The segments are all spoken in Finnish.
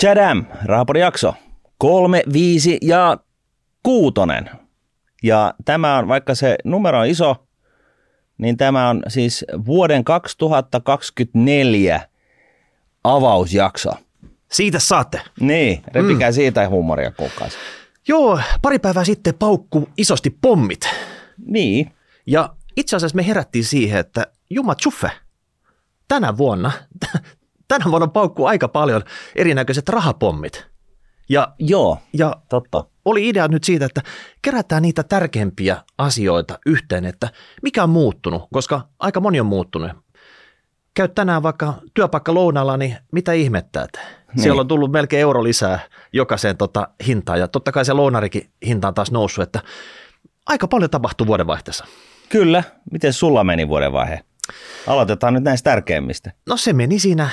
Chadam, Rahapodin jakso. Kolme, viisi ja kuutonen. Ja tämä on, vaikka se numero on iso, niin tämä on siis vuoden 2024 avausjakso. Siitä saatte. Niin, repikää mm. siitä huumoria kuukausi. Joo, pari päivää sitten paukku isosti pommit. Niin, Ja itse asiassa me herättiin siihen, että Juma Tjuffe, tänä vuonna, tänä vuonna paukkuu aika paljon erinäköiset rahapommit. Ja, joo, ja totta. oli idea nyt siitä, että kerätään niitä tärkeimpiä asioita yhteen, että mikä on muuttunut, koska aika moni on muuttunut. Käy tänään vaikka työpaikka lounalla, niin mitä ihmettä, että Niin. siellä on tullut melkein euro lisää jokaiseen tota hintaan ja totta kai se lounarikin hinta on taas noussut, että aika paljon tapahtuu vuodenvaihteessa. Kyllä. Miten sulla meni vuodenvaihe? Aloitetaan nyt näistä tärkeimmistä. No se meni siinä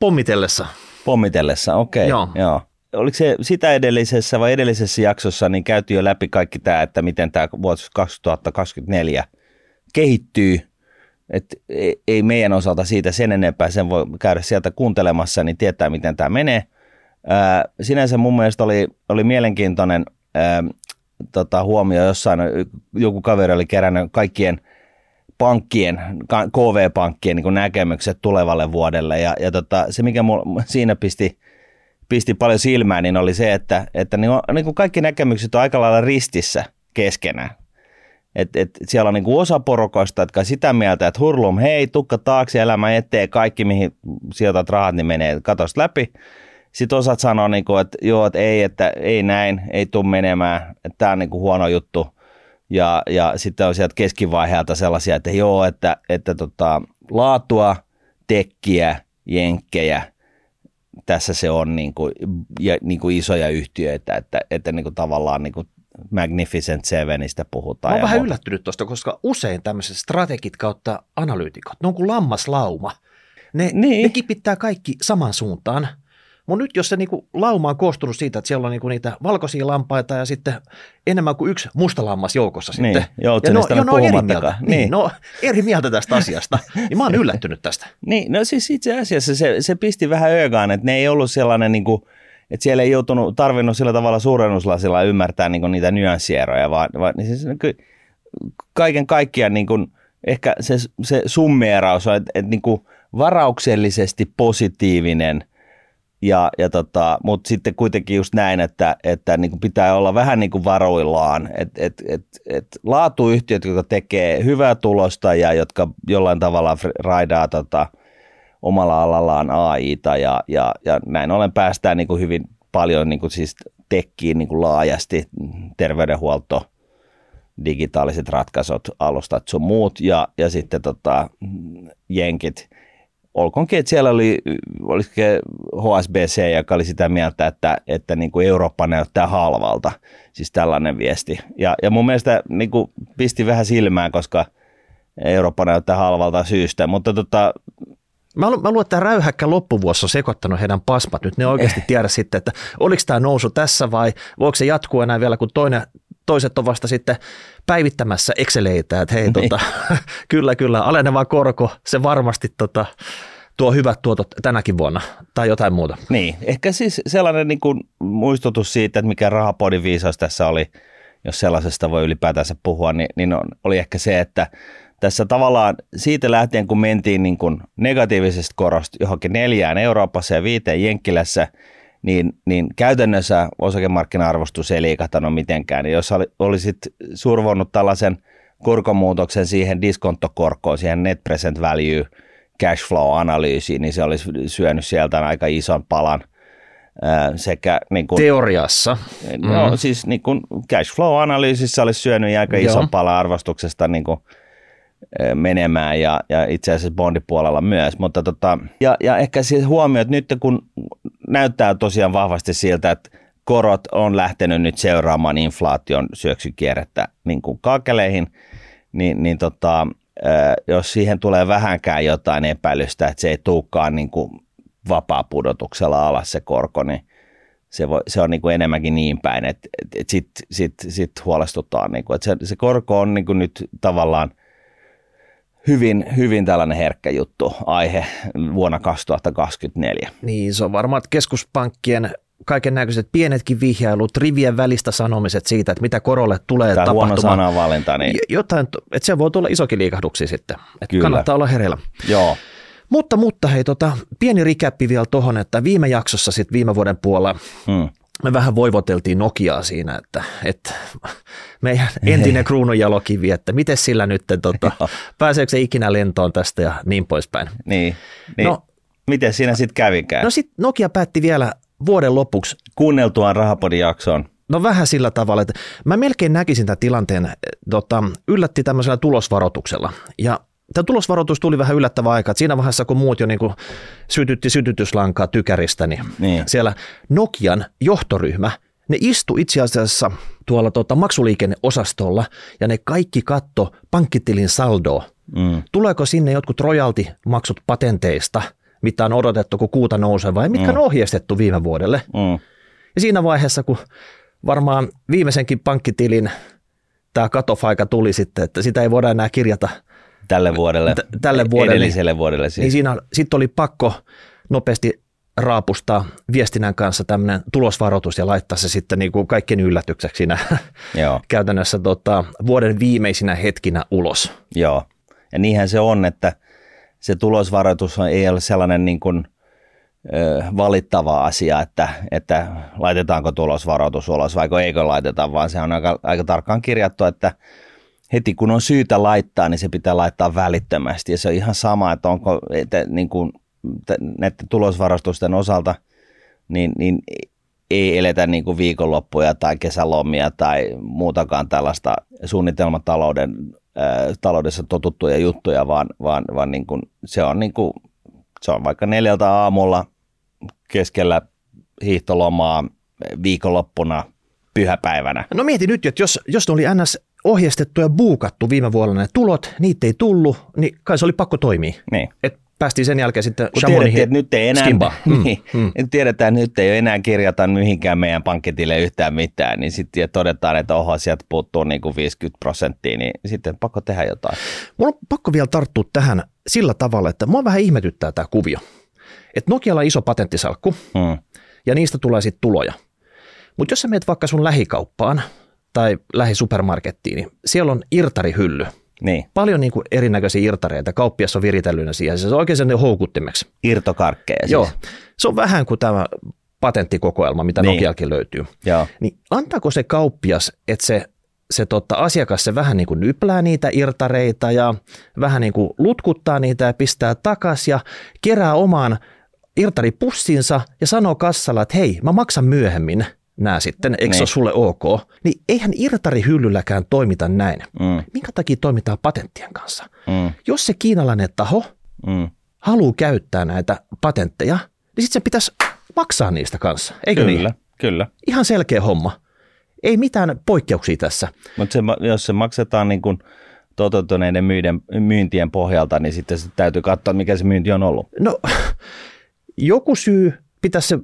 pommitellessa. Pommitellessa, okei. Joo. Joo. Oliko se sitä edellisessä vai edellisessä jaksossa, niin käytiin jo läpi kaikki tämä, että miten tämä vuosi 2024 kehittyy. Et ei- ei meidän osalta siitä sen enempää, sen voi käydä sieltä kuuntelemassa, niin tietää, miten tämä menee. Ää, sinänsä mun mielestä oli, oli mielenkiintoinen ää, tota, huomio jossain, joku kaveri oli kerännyt kaikkien pankkien, KV-pankkien niin näkemykset tulevalle vuodelle. Ja, ja tota, se, mikä mul, siinä pisti, pisti paljon silmään, niin oli se, että, että niin, niin kuin kaikki näkemykset on aika lailla ristissä keskenään. Et, et siellä on niin kuin osa porokoista, jotka on sitä mieltä, että hurlum, hei, tukka taakse, elämä eteen, kaikki mihin sijoitat rahat, niin menee katosta läpi. Sitten osat sanoo, niin kuin, että joo, että ei, että ei näin, ei tule menemään, että tämä on niin kuin huono juttu. Ja, ja sitten on sieltä keskivaiheelta sellaisia, että joo, että, että tota, laatua, tekkiä, jenkkejä, tässä se on niin kuin, ja, niin kuin isoja yhtiöitä, että, että niin kuin tavallaan niin kuin Magnificent Sevenistä puhutaan. Mä oon vähän muuta. yllättynyt tuosta, koska usein tämmöiset strategit kautta analyytikot, ne on kuin lammaslauma. Ne, Niin. ne kipittää kaikki saman suuntaan. Mutta nyt jos se niinku lauma on koostunut siitä, että siellä on niinku niitä valkoisia lampaita ja sitten enemmän kuin yksi musta lammas joukossa Niin, sitten. Joutsenista ja nyt ne on eri mieltä. Niin. Niin. No, eri mieltä tästä asiasta. niin mä oon yllättynyt tästä. Niin, no siis itse asiassa se, se pisti vähän öögaan, että ne ei ollut sellainen, niin kuin, että siellä ei joutunut, tarvinnut sillä tavalla suurennuslasilla ymmärtää niin kuin niitä nyanssieroja, vaan, vaan niin siis, ky- kaiken kaikkiaan niin kuin, ehkä se, se summeeraus on, että, että niin kuin varauksellisesti positiivinen, ja, ja tota, mutta sitten kuitenkin just näin, että, että niin kuin pitää olla vähän niin kuin varoillaan. Et, et, et, et laatuyhtiöt, jotka tekee hyvää tulosta ja jotka jollain tavalla raidaa tota, omalla alallaan AIta ja, ja, ja näin ollen päästään niin kuin hyvin paljon niin kuin siis tekkiin niin kuin laajasti terveydenhuolto, digitaaliset ratkaisut, alustat sun muut ja, ja sitten tota, jenkit. Olkoonkin, että siellä oli, olisiko HSBC, joka oli sitä mieltä, että, että niin kuin Eurooppa näyttää halvalta, siis tällainen viesti. Ja, ja mun mielestä niin kuin pisti vähän silmään, koska Eurooppa näyttää halvalta syystä, mutta tota, Mä, lu- mä luulen, että tämä räyhäkkä loppuvuosi on sekoittanut heidän pasmat. Nyt ne oikeasti tiedä sitten, että oliko tämä nousu tässä vai voiko se jatkuu enää vielä, kun toinen, toiset on vasta sitten päivittämässä Exceleitä, että hei, tota, kyllä, kyllä, aleneva korko, se varmasti tota, tuo hyvät tuotot tänäkin vuonna tai jotain muuta. Niin, ehkä siis sellainen niin kuin muistutus siitä, että mikä rahapodin viisaus tässä oli, jos sellaisesta voi ylipäätänsä puhua, niin, niin on, oli ehkä se, että tässä tavallaan siitä lähtien, kun mentiin niin kuin negatiivisesta korosta johonkin neljään Euroopassa ja viiteen Jenkkilässä, niin, niin käytännössä osakemarkkina-arvostus ei liikahtanut mitenkään. Jos oli, olisit survonnut tällaisen korkomuutoksen siihen diskonttokorkoon, siihen net present value cash flow-analyysiin, niin se olisi syönyt sieltä aika ison palan sekä niin kuin, Teoriassa. no, Mhm. siis niin kuin cash flow-analyysissä olisi syönyt aika ison palan arvostuksesta niin kuin, menemään ja, ja itse asiassa bondipuolella myös. Mutta tota, ja, ja ehkä siis huomio, että nyt kun näyttää tosiaan vahvasti siltä, että korot on lähtenyt nyt seuraamaan inflaation syöksykierrettä niin kuin kaakeleihin, niin, niin tota, jos siihen tulee vähänkään jotain epäilystä, että se ei tulekaan niin kuin vapaa-pudotuksella alas se korko, niin se, voi, se on niin kuin enemmänkin niin päin, että, että sitten sit, sit huolestutaan. Niin kuin, että se, se korko on niin kuin nyt tavallaan hyvin, hyvin tällainen herkkä juttu, aihe vuonna 2024. Niin, se on varmaan että keskuspankkien kaiken näköiset pienetkin vihjailut, rivien välistä sanomiset siitä, että mitä korolle tulee Tämä tapahtumaan. huono sanavalinta, niin Jotain, että se voi tulla isokin liikahduksia sitten. Että Kyllä. kannattaa olla hereillä. joo, Mutta, mutta hei, tota, pieni rikäppi vielä tuohon, että viime jaksossa sitten viime vuoden puolella hmm. Me vähän voivoteltiin Nokiaa siinä, että, että meidän entinen kruununjalokivi, että miten sillä nyt, tota, pääseekö se ikinä lentoon tästä ja niin poispäin. niin, niin. No- miten siinä sitten kävikään? No sitten Nokia päätti vielä vuoden lopuksi Kuunneltuaan Rahapodin jaksoon, No vähän sillä tavalla, että mä melkein näkisin tämän tilanteen, eh, tota, yllätti tämmöisellä tulosvaroituksella. Ja tämä tulosvaroitus tuli vähän yllättävä aika, että siinä vaiheessa kun muut jo niin kuin sytytti sytytyslankaa tykäristä, niin, Niin. siellä Nokian johtoryhmä, ne istu itse asiassa tuolla tota, maksuliikenneosastolla ja ne kaikki katto pankkitilin saldoa. mm. Tuleeko sinne jotkut royaltimaksut patenteista, mitä on odotettu, kun kuuta nousee, vai mitkä on ohjeistettu viime vuodelle? Mm. Ja siinä vaiheessa, kun varmaan viimeisenkin pankkitilin tämä katofaika tuli sitten, että sitä ei voida enää kirjata, tälle vuodelle, T- tälle vuodelle. edelliselle vuodelle siis. niin siinä sitten oli pakko nopeasti raapustaa viestinnän kanssa tämmöinen tulosvaroitus ja laittaa se sitten niin kuin kaikkien yllätykseksi siinä Joo, käytännössä tota, vuoden viimeisinä hetkinä ulos. joo. Ja niinhän se on, että se tulosvaroitus ei ole sellainen niin kuin, ö, valittava asia, että, että laitetaanko tulosvaroitus ulos vai eikö laiteta, vaan se on aika, aika tarkkaan kirjattu, että heti kun on syytä laittaa, niin se pitää laittaa välittömästi. Ja se on ihan sama, että onko että, niin kuin, näiden tulosvaroitusten osalta, niin, niin ei eletä niin kuin viikonloppuja tai kesälomia tai muutakaan tällaista suunnitelmatalouden ää, taloudessa totuttuja juttuja, vaan, vaan, vaan niin kuin, se, on niin kuin, se on vaikka neljältä aamulla keskellä hiihtolomaa viikonloppuna pyhäpäivänä. No mieti nyt, että jos, jos ne oli ns. Ohjeistettu ja buukattu viime vuonna ne tulot, niitä ei tullut, niin kai se oli pakko toimia. Niin. Et päästiin sen jälkeen sitten Kun tiedettiin, että nyt ei enää. Mm, niin, mm. nyt tiedetään, että nyt ei enää kirjata mihinkään meidän pankkitille yhtään mitään, niin sitten todetaan, että oho, sieltä puuttuu niin kuin 50 prosenttia, niin sitten pakko tehdä jotain. Mulla on pakko vielä tarttua tähän sillä tavalla, että mua vähän ihmetyttää tämä kuvio. Että Nokialla on iso patenttisalkku Hmm. ja niistä tulee sitten tuloja. Mutta jos sä meet vaikka sun lähikauppaan tai lähisupermarkettiin, niin siellä on irtarihylly. Niin, Paljon niin kuin erinäköisiä irtareita. Kauppias on viritellynä siihen. Se on oikein sen houkuttimeksi. irtokarkkeja siis. Joo. Se on vähän kuin tämä patenttikokoelma, mitä Niin. Nokialkin löytyy. Joo. Niin antaako se kauppias, että se, se tota, asiakas se vähän niin kuin nyplää niitä irtareita ja vähän niin kuin lutkuttaa niitä ja pistää takas ja kerää omaan irtaripussinsa ja sanoo kassalla, että hei, mä maksan myöhemmin nämä sitten, eikö se Niin. ole sulle ok? Niin eihän irtarihyllylläkään toimita näin. Mm, Minkä takia toimitaan patenttien kanssa? mm, Jos se kiinalainen taho mm. haluaa käyttää näitä patentteja, niin sitten se pitäisi maksaa niistä kanssa, eikö Kyllä, niin? kyllä. Ihan selkeä homma. Ei mitään poikkeuksia tässä. Mutta se, jos se maksetaan niin kuin toteutuneiden myiden, myyntien pohjalta, niin sitten se täytyy katsoa, mikä se myynti on ollut. No, joku syy pitäisi se,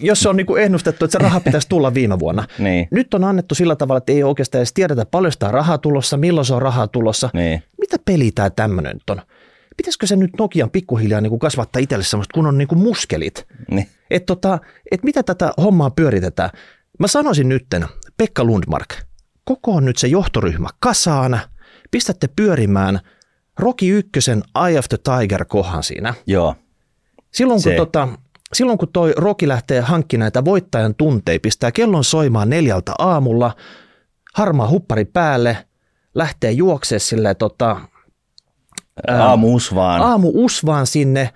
jos se on niin kuin ennustettu, että se raha pitäisi tulla viime vuonna. Niin, Nyt on annettu sillä tavalla, että ei oikeastaan edes tiedetä, paljon sitä on rahaa tulossa, milloin se on rahaa tulossa. niin. Mitä peli tämä tämmöinen nyt on? Pitäisikö se nyt Nokian pikkuhiljaa niin kuin kasvattaa itselle semmoista kunnon niin kuin muskelit? niin. Että tota, et mitä tätä hommaa pyöritetään? Mä sanoisin nytten, Pekka Lundmark, kokoon nyt se johtoryhmä kasaan, pistätte pyörimään Rocky Ykkösen Eye of the Tiger kohan siinä. Joo, Silloin kun, Se. tota, silloin kun toi Rocky lähtee hankkimaan näitä voittajan tunteja, pistää kellon soimaan neljältä aamulla, harmaa huppari päälle, lähtee juoksee silleen tota, aamu usvaan. aamu usvaan sinne,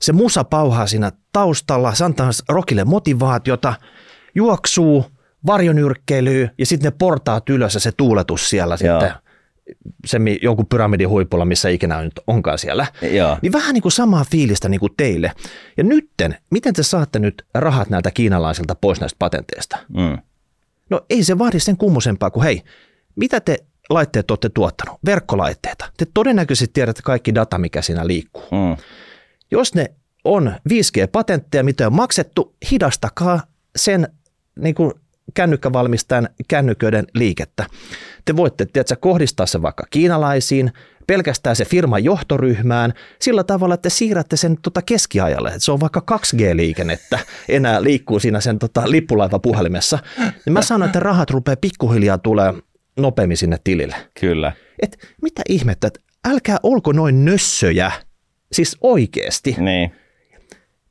se musa pauhaa siinä taustalla, se antaa Rokille motivaatiota, juoksuu, varjonyrkkeilyy ja sitten ne portaat ylös ja se tuuletus siellä Joo. sitten, se jonkun pyramidin huipulla, missä ikinä nyt onkaan siellä. Joo. Niin vähän niin kuin samaa fiilistä niin kuin teille. Ja nytten, miten te saatte nyt rahat näiltä kiinalaisilta pois näistä patenteista? Mm. No ei se vaadi sen kummosempaa kuin hei, mitä te laitteet olette tuottanut? Verkkolaitteita. Te todennäköisesti tiedätte kaikki data, mikä siinä liikkuu. Mm. Jos ne on 5G-patentteja, mitä on maksettu, hidastakaa sen niin kuin kännykkävalmistajan kännyköiden liikettä. Te voitte tiedätkö, kohdistaa se vaikka kiinalaisiin, pelkästään se firman johtoryhmään sillä tavalla, että te siirrätte sen tota keskiajalle. Että se on vaikka 2G-liikennettä, enää liikkuu siinä sen tota, lippulaivapuhelimessa. Niin mä sanon, että rahat rupeaa pikkuhiljaa tulee nopeammin sinne tilille. Kyllä. Et mitä ihmettä, että älkää olko noin nössöjä, siis oikeasti. Niin.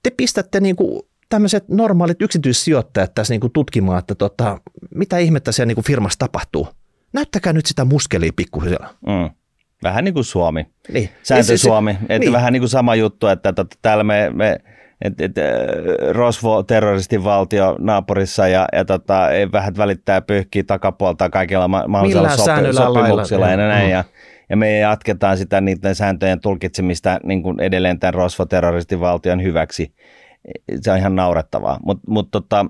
Te pistätte niinku tämmöiset normaalit yksityissijoittajat tässä niinku tutkimaan, että tota, mitä ihmettä siellä niinku firmassa tapahtuu. Näyttäkää nyt sitä muskelia pikkuhiljaa. Mm. Vähän niin kuin Suomi. Niin. Sääntö Se- se- Suomi. Että niin. Vähän niin kuin sama juttu, että tota, täällä me, me et, et, äh, Rosvo terroristin valtio naapurissa ja, ja tota, ei vähän välittää pyyhkiä takapuolta kaikilla ma- mahdollisilla säännöillä ja sopimuksilla lailla, ja näin. mm. Ja, ja me jatketaan sitä niiden sääntöjen tulkitsemista niin kuin edelleen tämän Rosvo terroristin valtion hyväksi. Se on ihan naurettavaa. Mutta mut, tota,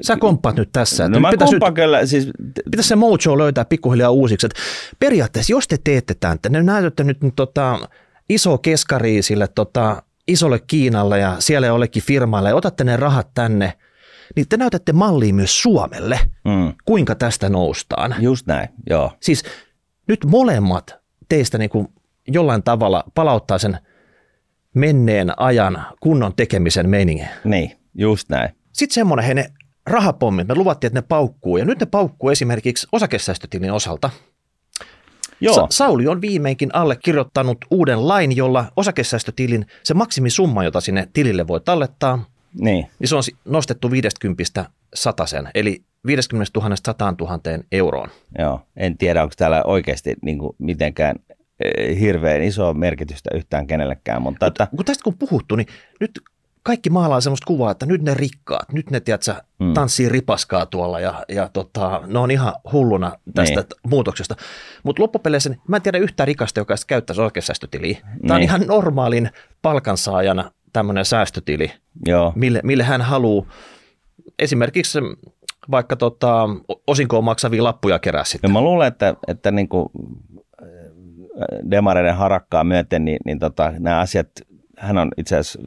Sä komppaat nyt tässä. no mä pitäisi nyt kyllä, siis pitäisi se mojo löytää pikkuhiljaa uusiksi. Et periaatteessa, jos te teette tämän, te näytätte nyt tota, iso keskari sille tota, isolle Kiinalle ja siellä jollekin firmalle ja otatte ne rahat tänne, niin te näytätte mallia myös Suomelle, mm, kuinka tästä noustaan. just näin, joo. Siis nyt molemmat teistä niin kuin jollain tavalla palauttaa sen menneen ajan kunnon tekemisen meiningin. Niin, just näin. Sitten semmoinen, hei ne rahapommit, me luvattiin, että ne paukkuu, ja nyt ne paukkuu esimerkiksi osakesäästötilin osalta. Joo, Sa- Sauli on viimeinkin allekirjoittanut uuden lain, jolla osakesäästötilin se maksimisumma, jota sinne tilille voi tallettaa, niin. niin se on nostettu 50 sen, eli 50 000 100 000 euroon. Joo, en tiedä, onko täällä oikeasti niin kuin mitenkään hirveän iso merkitystä yhtään kenellekään, mutta että, Kun tästä kun puhuttu, niin nyt kaikki maalaa semmoista kuvaa, että nyt ne rikkaat, nyt ne tiedätkö, Mm. tanssii ripaskaa tuolla ja, ja tota, ne on ihan hulluna tästä Niin. muutoksesta. Mutta loppupeleissä niin mä en tiedä yhtään rikasta, joka käyttäisi osakesäästötiliä. Tämä on Niin. ihan normaalin palkansaajana tämmöinen säästötili, joo, mille, mille hän haluaa esimerkiksi vaikka tota, osinkoon maksavia lappuja kerää ja sitten. mä luulen, että, että niin kuin demareiden harakkaa myöten, niin, niin tota, nämä asiat, hän on itse asiassa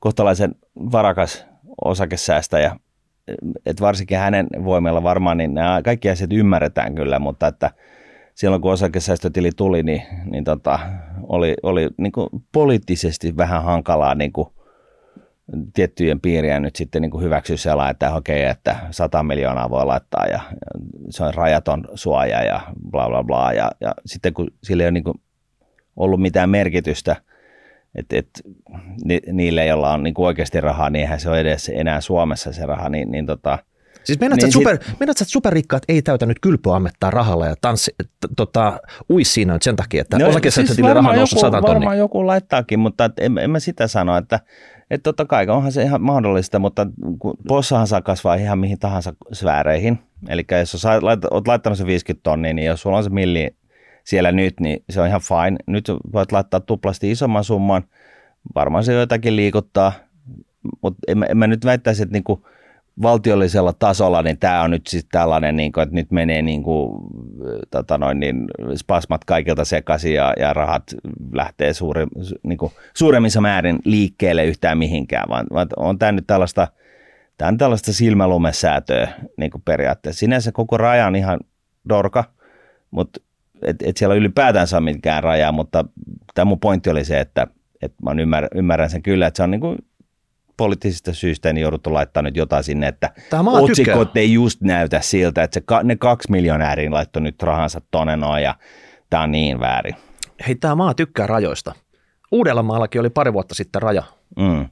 kohtalaisen varakas osakesäästäjä, että varsinkin hänen voimilla varmaan, niin nämä kaikki asiat ymmärretään kyllä, mutta että silloin kun osakesäästötili tuli, niin, niin tota, oli, oli niin kuin poliittisesti vähän hankalaa niin kuin tiettyjen piiriä nyt sitten niin kuin hyväksyä sellainen, että okei, että 100 miljoonaa voi laittaa ja, se on rajaton suoja ja bla bla bla. Ja, ja sitten kun sillä ei ole niin kuin ollut mitään merkitystä, että et, ni, niille, joilla on niin kuin oikeasti rahaa, niin eihän se ole edes enää Suomessa se raha, niin, niin tota, Siis meinaat, Niin niin sit- super, meinaat, että superrikkaat ei täytä nyt kylpyammettaa rahalla ja tanssi, t- tota, uis siinä sen takia, että no, osakesäästötilin raha on noussut joku, 100 tonnia. varmaan joku laittaakin, mutta et en, en mä sitä sano, että että totta kai onhan se ihan mahdollista, mutta possahan saa kasvaa ihan mihin tahansa sfääreihin. Eli jos sä oot laittanut se 50 tonnia, niin jos sulla on se milli siellä nyt, niin se on ihan fine. Nyt voit laittaa tuplasti isomman summan. Varmaan se jotakin liikuttaa, mutta en, en mä nyt väittäisi, että niinku valtiollisella tasolla, niin tämä on nyt sitten tällainen, niin kuin, että nyt menee niin kuin, tota noin, niin spasmat kaikilta sekaisin ja, ja rahat lähtee suuri, niin kuin, suuremmissa määrin liikkeelle yhtään mihinkään, vaan, vaan on tämä nyt tällaista, tämä on tällaista silmälumesäätöä niin kuin periaatteessa. Sinänsä koko raja on ihan dorka, mutta et, et siellä ylipäätään saa mitkään rajaa, mutta tämä mun pointti oli se, että, että mä ymmärrän, ymmärrän sen kyllä, että se on niin kuin poliittisista syistä niin jouduttu laittaa nyt jotain sinne, että Tämä maa tykkää. otsikot ei just näytä siltä, että se, ka- ne kaksi miljonääriä laittoi nyt rahansa tonne noin ja tämä on niin väärin. Hei, tämä maa tykkää rajoista. Uudellamaallakin oli pari vuotta sitten raja, Mm.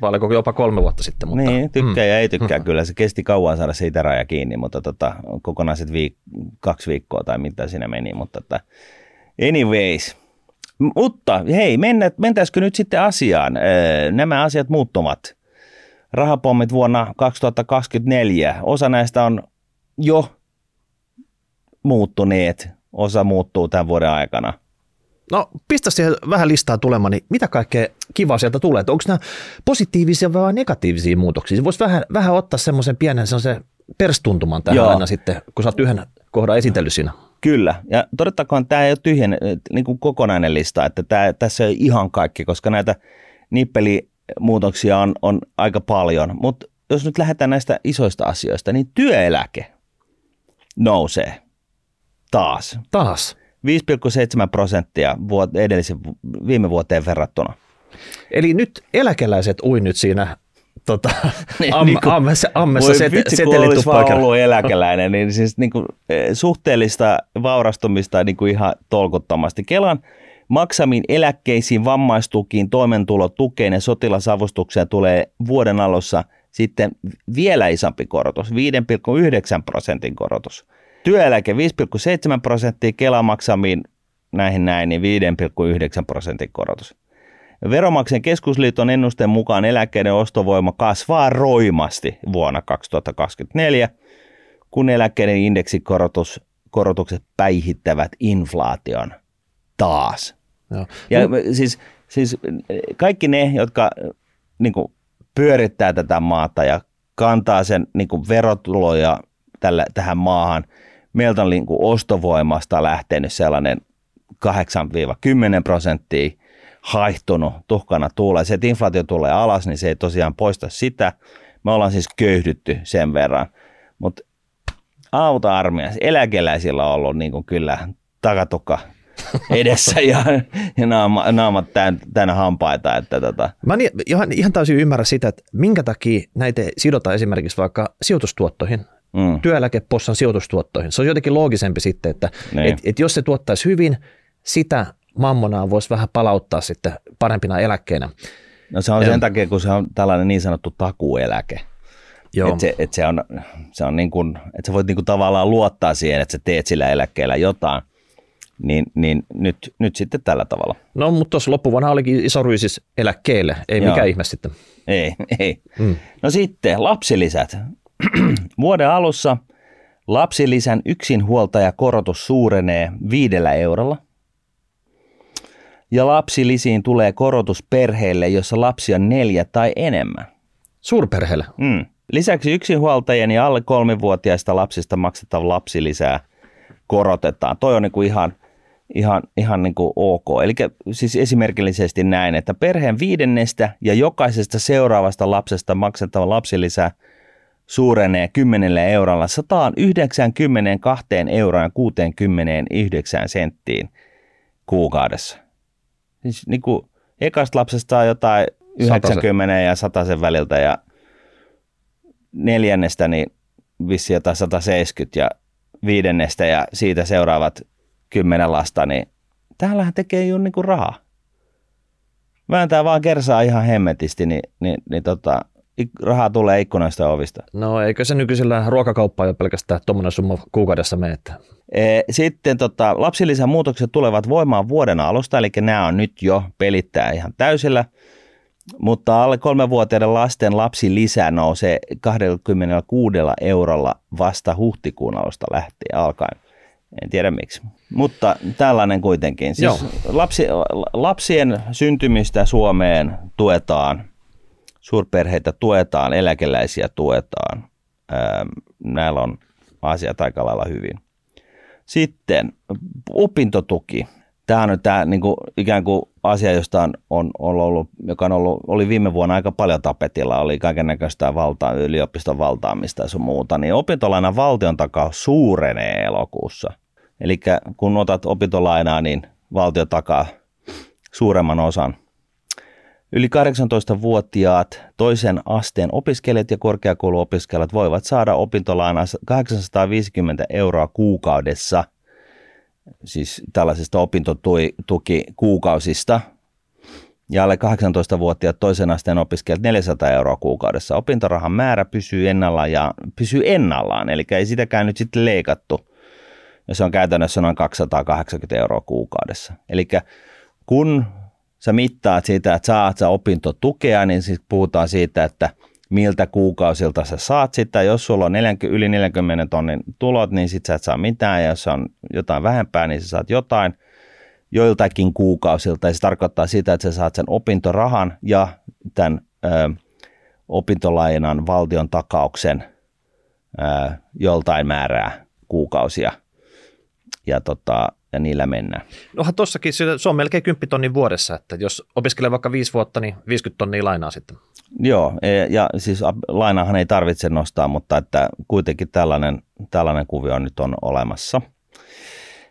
vai oliko jopa kolme vuotta sitten. Mutta, niin, tykkää mm. ja ei tykkää kyllä. Se kesti kauan saada siitä raja kiinni, mutta tota, kokonaiset viik- kaksi viikkoa tai mitä siinä meni. Mutta tota, anyways. Mutta hei, mennä, mentäisikö nyt sitten asiaan? Öö, Nämä asiat muuttuvat. Rahapommit vuonna 2024. Osa näistä on jo muuttuneet, osa muuttuu tämän vuoden aikana. No, pistä siihen vähän listaa tulemaan, niin mitä kaikkea kivaa sieltä tulee? Onko nämä positiivisia vai negatiivisia muutoksia? Voisi vähän, vähän ottaa semmoisen pienen semmoisen perstuntuman tähän Joo. aina sitten, kun sä oot yhden kohdan esitellyt siinä. Kyllä, ja todettakoon, tämä ei ole tyhjen niin kuin kokonainen lista, että tämä, tässä ei ole ihan kaikki, koska näitä nippelimuutoksia on, on aika paljon, mutta jos nyt lähdetään näistä isoista asioista, niin työeläke nousee taas. Taas. 5,7 prosenttia vuot- edellisen, viime vuoteen verrattuna. Eli nyt eläkeläiset ui nyt siinä tota, Niin, am, niin kuin- ammessa, ammessa Voi set, vitsi, setelituppaikalla. ollut eläkeläinen, niin siis niin kuin, eh, suhteellista vaurastumista niin kuin ihan tolkuttomasti. Kelan maksamiin eläkkeisiin, vammaistukiin, toimeentulotukeen ja sotilasavustukseen tulee vuoden alussa sitten vielä isompi korotus, 5,9 prosentin korotus. Työeläke 5,7 prosenttia, Kelan maksamiin näihin näin, niin 5,9 prosentin korotus. Veromaksen keskusliiton ennusteen mukaan eläkkeiden ostovoima kasvaa roimasti vuonna 2024, kun eläkkeiden indeksikorotus korotukset päihittävät inflaation taas. Joo. Ja siis, siis kaikki ne, jotka niin kuin, pyörittää tätä maata ja kantaa sen niin kuin, verotuloja tällä, tähän maahan, meiltä on niin kuin, ostovoimasta lähtenyt sellainen 8-10 prosenttia haihtunut tuhkana tuulee. Se, että inflaatio tulee alas, niin se ei tosiaan poista sitä. Me ollaan siis köyhdytty sen verran. Mutta auta-armiassa eläkeläisillä on ollut niin kuin kyllä takatukka edessä ja, ja naama, naamat tämän, tämän hampaita. Että tota, Mä en ihan, ihan täysin ymmärrä sitä, että minkä takia näitä ei sidota esimerkiksi vaikka sijoitustuottoihin, mm, työeläkepossan sijoitustuottoihin. Se on jotenkin loogisempi sitten, että Niin. et, et jos se tuottaisi hyvin, sitä mammonaa voisi vähän palauttaa sitten parempina eläkkeinä. no se on sen takia, kun se on tällainen niin sanottu takueläke. Joo. Että se, et se on, se on niin kuin, että sä voit niin kuin tavallaan luottaa siihen, että sä teet sillä eläkkeellä jotain. Niin, niin nyt, nyt sitten tällä tavalla. No, mutta tuossa loppuvuonna olikin iso ryysis eläkkeelle, ei Joo. mikään ihme sitten. Ei, ei. Mm. No sitten lapsilisät. Vuoden alussa lapsilisän yksinhuoltajakorotus suurenee viidellä eurolla. Ja lapsilisiin tulee korotus perheille, jossa lapsi on neljä tai enemmän. Suurperheelle. Mm. Lisäksi yksinhuoltajien ja alle kolmivuotiaista lapsista maksettava lapsilisää korotetaan. Toi on niinku ihan, ihan, ihan niinku ok. Eli siis esimerkillisesti näin, että perheen viidennestä ja jokaisesta seuraavasta lapsesta maksettava lapsilisä suurenee 10 eurolla 192 euroon 69 senttiin kuukaudessa. Siis niinku ekasta lapsesta on jotain 90 ja 100 sen väliltä ja neljännestä niin vissi jotain 170 ja viidennestä ja siitä seuraavat kymmenen lasta, niin täällähän tekee jo niinku rahaa. Vääntää vaan kersaa ihan hemmetisti, niin, niin, niin tota, rahaa tulee ikkunoista ja ovista. No eikö se nykyisellä ruokakauppaa jo pelkästään tuommoinen summa kuukaudessa mene, Ee, Sitten tota, lapsilisän muutokset tulevat voimaan vuoden alusta, eli nämä on nyt jo pelittää ihan täysillä. Mutta alle kolmevuotiaiden lasten lapsilisä nousee 26 eurolla vasta huhtikuun alusta lähtien alkaen. En tiedä miksi. Mutta tällainen kuitenkin. Siis Joo. lapsi, lapsien syntymistä Suomeen tuetaan, suurperheitä tuetaan, eläkeläisiä tuetaan. Ähm, Näillä on asiat aika lailla hyvin. Sitten opintotuki. Tämä on tämä niin kuin, ikään kuin asia, josta on, on, ollut, joka on ollut, oli viime vuonna aika paljon tapetilla, oli kaiken näköistä valtaa, yliopiston valtaamista ja sun muuta, niin opintolainan valtion takaus suurenee elokuussa. Eli kun otat opintolainaa, niin valtio takaa suuremman osan. Yli 18-vuotiaat toisen asteen opiskelijat ja korkeakouluopiskelijat voivat saada opintolainaa 850 euroa kuukaudessa, siis tällaisista opintotukikuukausista. Ja alle 18-vuotiaat toisen asteen opiskelijat 400 euroa kuukaudessa. Opintorahan määrä pysyy ennallaan ja pysyy ennallaan, eli ei sitäkään nyt sitten leikattu. Ja se on käytännössä noin 280 euroa kuukaudessa. Eli kun sä mittaat siitä, että saat sä opintotukea, niin siis puhutaan siitä, että miltä kuukausilta sä saat sitä. Jos sulla on 40, yli 40 tonnin tulot, niin sit sä et saa mitään, ja jos on jotain vähempää, niin sä saat jotain joiltakin kuukausilta, ja se tarkoittaa sitä, että sä saat sen opintorahan ja tämän ö, opintolainan valtion takauksen ö, joltain määrää kuukausia, ja, tota, ja niillä mennään. Nohan tossakin se se on melkein 10 tonnin vuodessa, että jos opiskelee vaikka viisi vuotta, niin 50 tonnia lainaa sitten. Joo, e- ja siis lainahan ei tarvitse nostaa, mutta että kuitenkin tällainen, tällainen kuvio nyt on olemassa.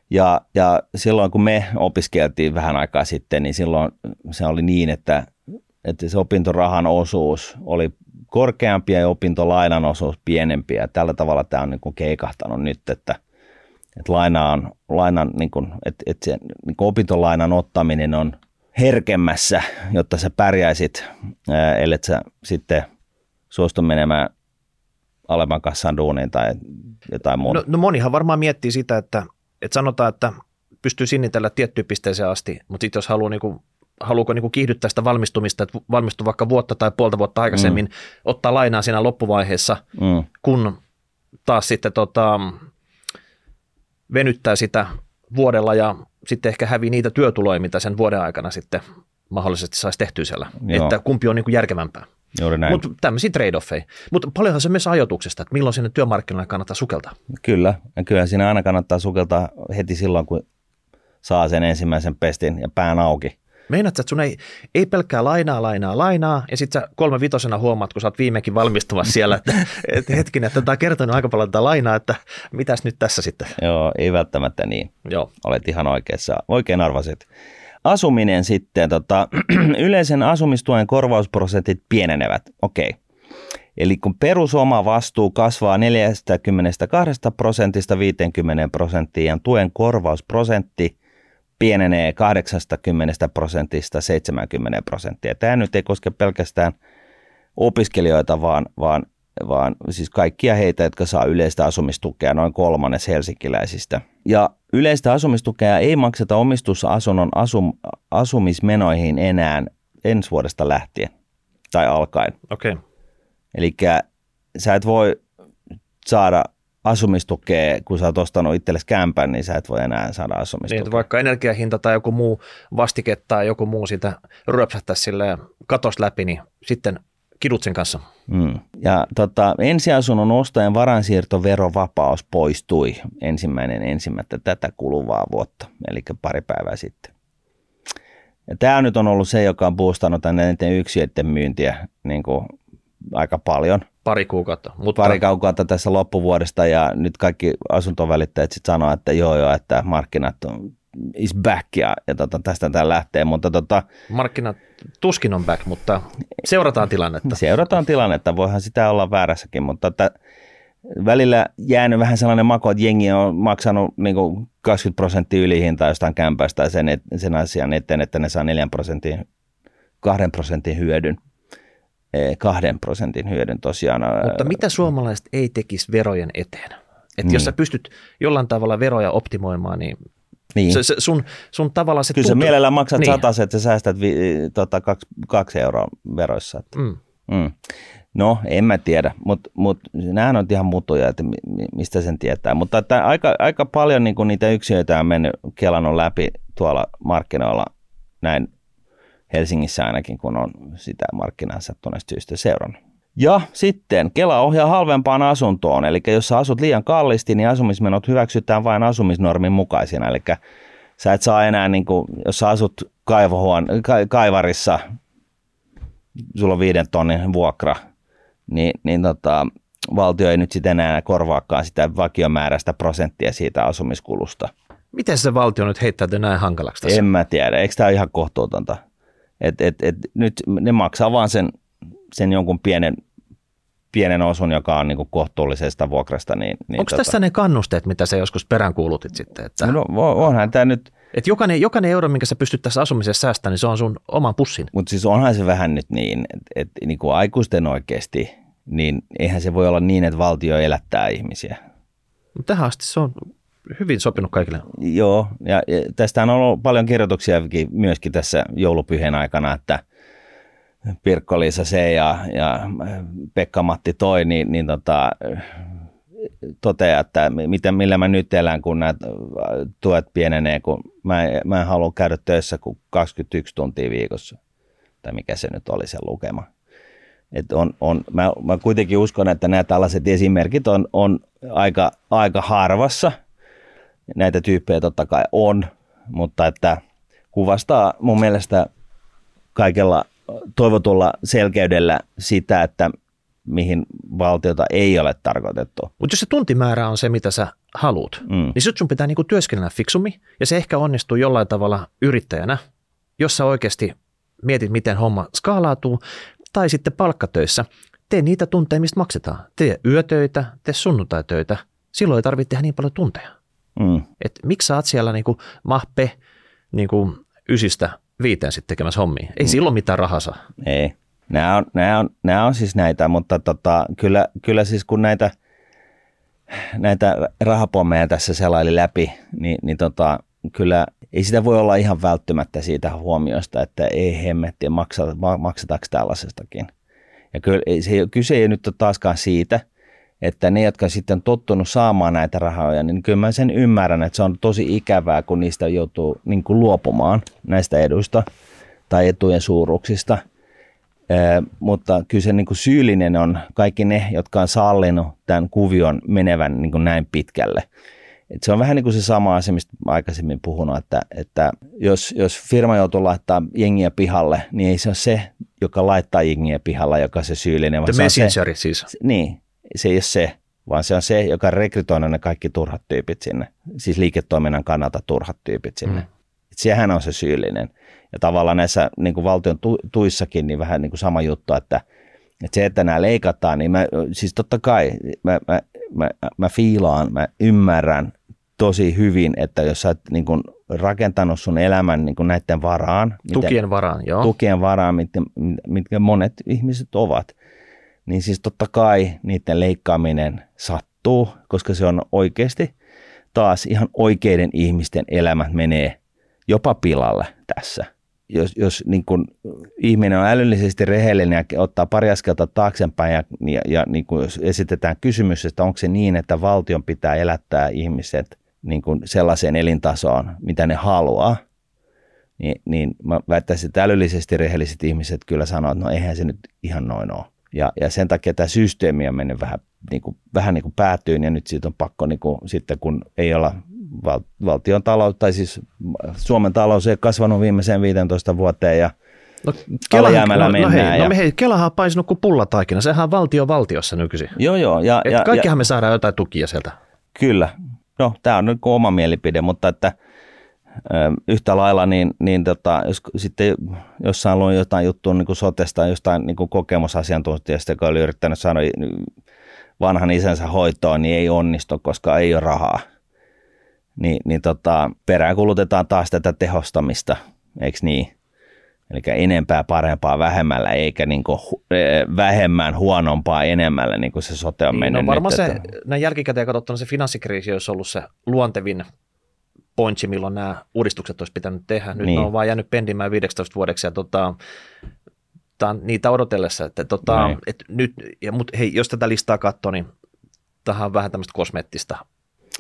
Ja, ja silloin kun me opiskeltiin vähän aikaa sitten, niin silloin se oli niin, että, että se opintorahan osuus oli korkeampi ja opintolainan osuus pienempi. Ja tällä tavalla tämä on niin kuin keikahtanut nyt, että, että lainaan, lainan, niin kuin, että, että se niin kuin opintolainan ottaminen on herkemmässä, jotta sä pärjäisit, ellei sä sitten suostu menemään alemman kassan duuniin tai jotain muuta. No, no monihan varmaan miettii sitä, että, että sanotaan, että pystyy sinnitellä tiettyyn pisteeseen asti, mutta sitten jos haluaa niin kuin, haluuko niin kiihdyttää sitä valmistumista, että valmistuu vaikka vuotta tai puolta vuotta aikaisemmin, mm. ottaa lainaa siinä loppuvaiheessa, mm. kun taas sitten tota, venyttää sitä vuodella ja sitten ehkä hävii niitä työtuloja, mitä sen vuoden aikana sitten mahdollisesti saisi tehtyä siellä. Joo. Että kumpi on niin kuin järkevämpää. Mutta tämmöisiä trade-offeja. Mutta paljonhan se myös ajatuksesta, että milloin sinne työmarkkinoille kannattaa sukeltaa. Kyllä, ja kyllä siinä aina kannattaa sukeltaa heti silloin, kun saa sen ensimmäisen pestin ja pään auki. Meinaat, että sun ei, ei pelkkää lainaa, lainaa, lainaa, ja sitten sä kolme vitosena huomaat, kun sä oot viimekin valmistumassa siellä, että et hetkinen, että tämä on kertonut aika paljon tätä lainaa, että mitäs nyt tässä sitten? Joo, ei välttämättä niin. Joo. Olet ihan oikeassa, oikein arvasit. Asuminen sitten, tota, yleisen asumistuen korvausprosentit pienenevät, okei. Okay. Eli kun perusoma vastuu kasvaa 42 prosentista 50 prosenttiin ja tuen korvausprosentti pienenee 80 prosentista 70 prosenttia. Tämä nyt ei koske pelkästään opiskelijoita, vaan, vaan, vaan siis kaikkia heitä, jotka saa yleistä asumistukea, noin kolmannes helsinkiläisistä. Ja yleistä asumistukea ei makseta omistusasunnon asum, asumismenoihin enää ensi vuodesta lähtien tai alkaen. Okei. Okay. Eli sä et voi saada asumistukea, kun sä oot ostanut itsellesi kämpän, niin sä et voi enää saada asumistukea. Niin, vaikka energiahinta tai joku muu vastike tai joku muu sitä ryöpsähtää sille katos läpi, niin sitten kidut sen kanssa. Mm. Ja tota, ensiasunnon ostajan varansiirtoverovapaus poistui ensimmäinen ensimmäistä tätä kuluvaa vuotta, eli pari päivää sitten. Ja tämä nyt on ollut se, joka on boostannut tänne yksiöiden myyntiä niin kuin aika paljon – Pari kuukautta. Mutta... Pari kuukautta tässä loppuvuodesta ja nyt kaikki asuntovälittäjät sitten sanoo, että joo joo, että markkinat on is back ja, ja tota, tästä tämä lähtee. Mutta tota, Markkinat tuskin on back, mutta seurataan tilannetta. Seurataan tilannetta, voihan sitä olla väärässäkin, mutta että välillä jäänyt vähän sellainen mako, että jengi on maksanut niin 20 prosenttia ylihintaa jostain kämpästä sen, sen asian eteen, että ne saa 4 prosentin, 2 prosentin hyödyn kahden prosentin hyödyn tosiaan. Mutta mitä suomalaiset ei tekisi verojen eteen? Että niin. jos sä pystyt jollain tavalla veroja optimoimaan, niin niin. Se, se sun, sun tavallaan se Kyllä tuntuu. sä mielellään maksat niin. sataset, että sä säästät vi, tota, kaksi, kaksi euroa veroissa. Mm. Mm. No, en mä tiedä, mutta mut, nämä on ihan mutuja, että mistä sen tietää. Mutta että aika, aika paljon niin niitä yksiöitä on mennyt Kelan läpi tuolla markkinoilla näin Helsingissä ainakin, kun on sitä markkinaa sattuneesta syystä seurannut. Ja sitten Kela ohjaa halvempaan asuntoon, eli jos sä asut liian kallisti, niin asumismenot hyväksytään vain asumisnormin mukaisina, eli sä et saa enää, niin kuin, jos sä asut kaivohuon, ka, kaivarissa, sulla on viiden tonnin vuokra, niin, niin tota, valtio ei nyt sitten enää korvaakaan sitä vakiomääräistä prosenttia siitä asumiskulusta. Miten se valtio nyt heittää näin hankalaksi tässä? En mä tiedä, eikö tämä ole ihan kohtuutonta? Et, et, et nyt ne maksaa vaan sen, sen jonkun pienen, pienen osun, joka on niin kohtuullisesta vuokrasta. Niin, niin Onko tota... tässä ne kannusteet, mitä sä joskus peräänkuulutit sitten? Että... No onhan tämä nyt... Et jokainen, jokainen euro, minkä sä pystyt tässä asumisessa säästämään, niin se on sun oman pussin. Mutta siis onhan se vähän nyt niin, että et, niin kuin aikuisten oikeasti, niin eihän se voi olla niin, että valtio elättää ihmisiä. Tähän asti se on hyvin sopinut kaikille. Joo, ja, tästä on ollut paljon kirjoituksia myöskin tässä joulupyhien aikana, että Pirkko-Liisa ja, ja Pekka-Matti toi, niin, niin tota, toteaa, että miten, millä mä nyt elän, kun nämä tuet pienenee, kun mä, mä en halua käydä töissä kuin 21 tuntia viikossa, tai mikä se nyt oli se lukema. Et on, on, mä, mä kuitenkin uskon, että nämä tällaiset esimerkit on, on aika, aika harvassa – näitä tyyppejä totta kai on, mutta että kuvastaa mun mielestä kaikella toivotulla selkeydellä sitä, että mihin valtiota ei ole tarkoitettu. Mutta jos se tuntimäärä on se, mitä sä haluat, mm. niin sitten sun pitää niinku työskennellä fiksummin, ja se ehkä onnistuu jollain tavalla yrittäjänä, jos sä oikeasti mietit, miten homma skaalautuu, tai sitten palkkatöissä, tee niitä tunteja, mistä maksetaan. Tee yötöitä, tee sunnuntaitöitä, silloin ei tarvitse tehdä niin paljon tunteja. Mm. Et miksi sä oot siellä niinku mahpe niinku ysistä viiteen sitten tekemässä hommia? Ei mm. silloin mitään rahaa saa. Ei. Nämä on, nämä on, nämä on siis näitä, mutta tota, kyllä, kyllä siis kun näitä, näitä rahapommeja tässä selaili läpi, niin, niin tota, kyllä ei sitä voi olla ihan välttämättä siitä huomiosta, että ei hemmetti, maksata, maksataanko tällaisestakin. Ja kyllä se ei, kyse ei nyt ole taaskaan siitä, että ne, jotka sitten on tottunut saamaan näitä rahoja, niin kyllä mä sen ymmärrän, että se on tosi ikävää, kun niistä joutuu niin kuin luopumaan näistä eduista tai etujen suuruuksista – mutta kyllä se niin kuin syyllinen on kaikki ne, jotka on sallinut tämän kuvion menevän niin kuin näin pitkälle. Et se on vähän niin kuin se sama asia, mistä aikaisemmin puhunut, että, että jos, jos firma joutuu laittaa jengiä pihalle, niin ei se ole se, joka laittaa jengiä pihalla, joka se syyllinen. Vaan The messenger siis. Niin, se ei ole se, vaan se on se, joka rekrytoi ne kaikki turhat tyypit sinne, siis liiketoiminnan kannalta turhat tyypit sinne. Mm. sehän on se syyllinen. Ja tavallaan näissä niin kuin valtion tuissakin niin vähän niin kuin sama juttu, että, että se, että nämä leikataan, niin mä, siis totta kai mä, mä, mä, mä fiilaan, mä ymmärrän tosi hyvin, että jos sä oot niin kuin rakentanut sun elämän niin kuin näiden varaan. Tukien miten, varaan, joo. Tukien varaan, mitkä, mitkä monet ihmiset ovat. Niin siis totta kai niiden leikkaaminen sattuu, koska se on oikeasti taas ihan oikeiden ihmisten elämät menee jopa pilalle tässä jos, jos niin kun ihminen on älyllisesti rehellinen ja ottaa pari askelta taaksepäin ja, ja, ja niin kun jos esitetään kysymys, että onko se niin, että valtion pitää elättää ihmiset niin kun sellaiseen elintasoon, mitä ne haluaa, niin, niin mä väittäisin, että älyllisesti rehelliset ihmiset kyllä sanoo, että no eihän se nyt ihan noin ole. Ja, ja sen takia tämä systeemi on mennyt vähän, niin kuin, vähän niin kuin päätyyn ja nyt siitä on pakko niin kuin, sitten kun ei olla val, valtion talous, tai siis Suomen talous ei kasvanut viimeiseen 15 vuoteen ja No, Kelahan, no, no, hei, ja... no hei, Kelahan on paisunut kuin pullataikina, sehän on valtio valtiossa nykyisin. Joo, joo. Ja, Et ja, kaikkihan ja, me saadaan jotain tukia sieltä. Kyllä. No, tämä on nyt oma mielipide, mutta että yhtä lailla, niin, niin tota, jos sitten jossain luin jotain juttua niin kuin sotesta, jostain niin kuin kokemusasiantuntijasta, joka oli yrittänyt saada vanhan isänsä hoitoon, niin ei onnistu, koska ei ole rahaa. Ni, niin tota, peräänkulutetaan taas tätä tehostamista, eikö niin? Eli enempää parempaa vähemmällä, eikä niin kuin vähemmän huonompaa enemmällä, niin kuin se sote on niin, mennyt. No varmaan nyt, se, että... näin jälkikäteen katsottuna se finanssikriisi olisi ollut se luontevin pointsi, milloin nämä uudistukset olisi pitänyt tehdä. Nyt niin. ne on vaan jäänyt pendimään 15 vuodeksi ja tota, niitä odotellessa, että tota, niin. et nyt, ja, mut, hei, jos tätä listaa katsoo, niin tähän on vähän tämmöistä kosmeettista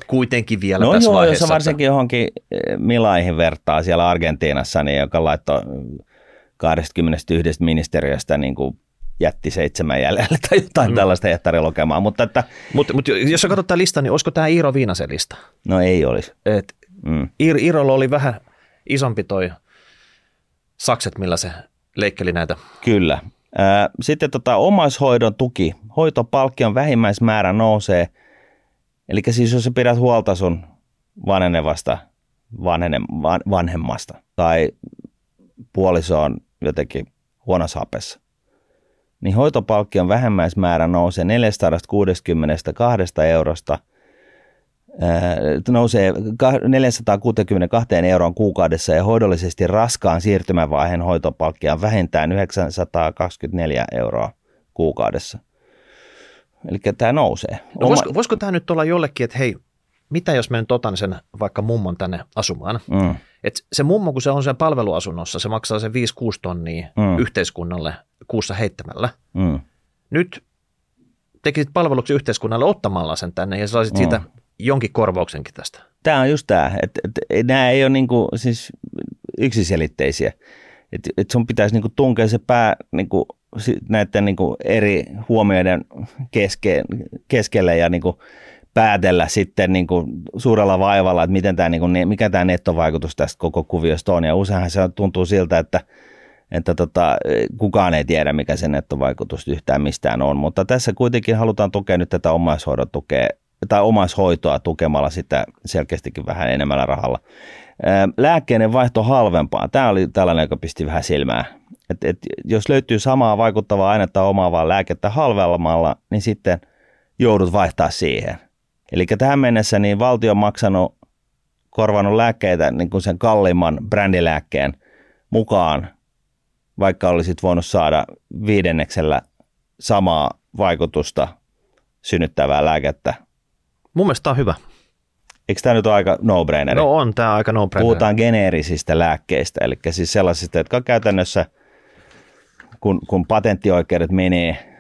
kuitenkin vielä no tässä joo, vaiheessa. jos varsinkin johonkin eh, Milaihin vertaa siellä Argentiinassa, niin joka laittoi 21 ministeriöstä niin kuin jätti seitsemän jäljellä tai jotain mm. tällaista hehtarilukemaa. Mutta, että, Mut, mutta jos sä katsot tämän listan, niin olisiko tämä Iiro Viinasen lista? No ei olisi. Et mm. Iirolla oli vähän isompi toi sakset, millä se leikkeli näitä. Kyllä. Sitten tota, omaishoidon tuki. Hoitopalkkion vähimmäismäärä nousee. Eli siis jos sä pidät huolta sun vanhenevasta vanhene, van, vanhemmasta tai puoliso on jotenkin huonossa hapessa, niin hoitopalkkion vähimmäismäärä nousee 462 eurosta – nousee 462 euroon kuukaudessa ja hoidollisesti raskaan siirtymävaiheen hoitopalkkia vähintään 924 euroa kuukaudessa. Eli tämä nousee. No voisiko, voisiko tämä nyt olla jollekin, että hei, mitä jos mä nyt otan sen vaikka mummon tänne asumaan? Mm. Et se mummo, kun se on sen palveluasunnossa, se maksaa sen 5-6 tonnia mm. yhteiskunnalle kuussa heittämällä. Mm. Nyt tekisit palveluksi yhteiskunnalle ottamalla sen tänne ja saisit mm. siitä jonkin korvauksenkin tästä. Tämä on just tämä, että, että nämä ei ole niin kuin, siis yksiselitteisiä. Että, että sun pitäisi niin kuin tunkea se pää niin kuin, näiden niin kuin eri huomioiden keske, keskelle ja niin kuin päätellä sitten niin kuin suurella vaivalla, että miten tämä, niin kuin, mikä tämä nettovaikutus tästä koko kuviosta on. Ja useinhan se tuntuu siltä, että, että tota, kukaan ei tiedä, mikä se nettovaikutus yhtään mistään on, mutta tässä kuitenkin halutaan tukea nyt tätä omaishoidon tukea, tai omaishoitoa tukemalla sitä selkeästikin vähän enemmällä rahalla. Lääkkeiden vaihto halvempaa. Tämä oli tällainen, joka pisti vähän silmää. Et, et, jos löytyy samaa vaikuttavaa ainetta omaavaa lääkettä halvemmalla, niin sitten joudut vaihtaa siihen. Eli tähän mennessä niin valtio on maksanut, korvannut lääkkeitä niin kuin sen kalliimman brändilääkkeen mukaan, vaikka olisit voinut saada viidenneksellä samaa vaikutusta synnyttävää lääkettä. Mun mielestä on hyvä. Eikö tämä nyt ole aika no-brainer? No on tämä aika no-brainer. Puhutaan geneerisistä lääkkeistä, eli siis sellaisista, jotka käytännössä, kun, kun patenttioikeudet menee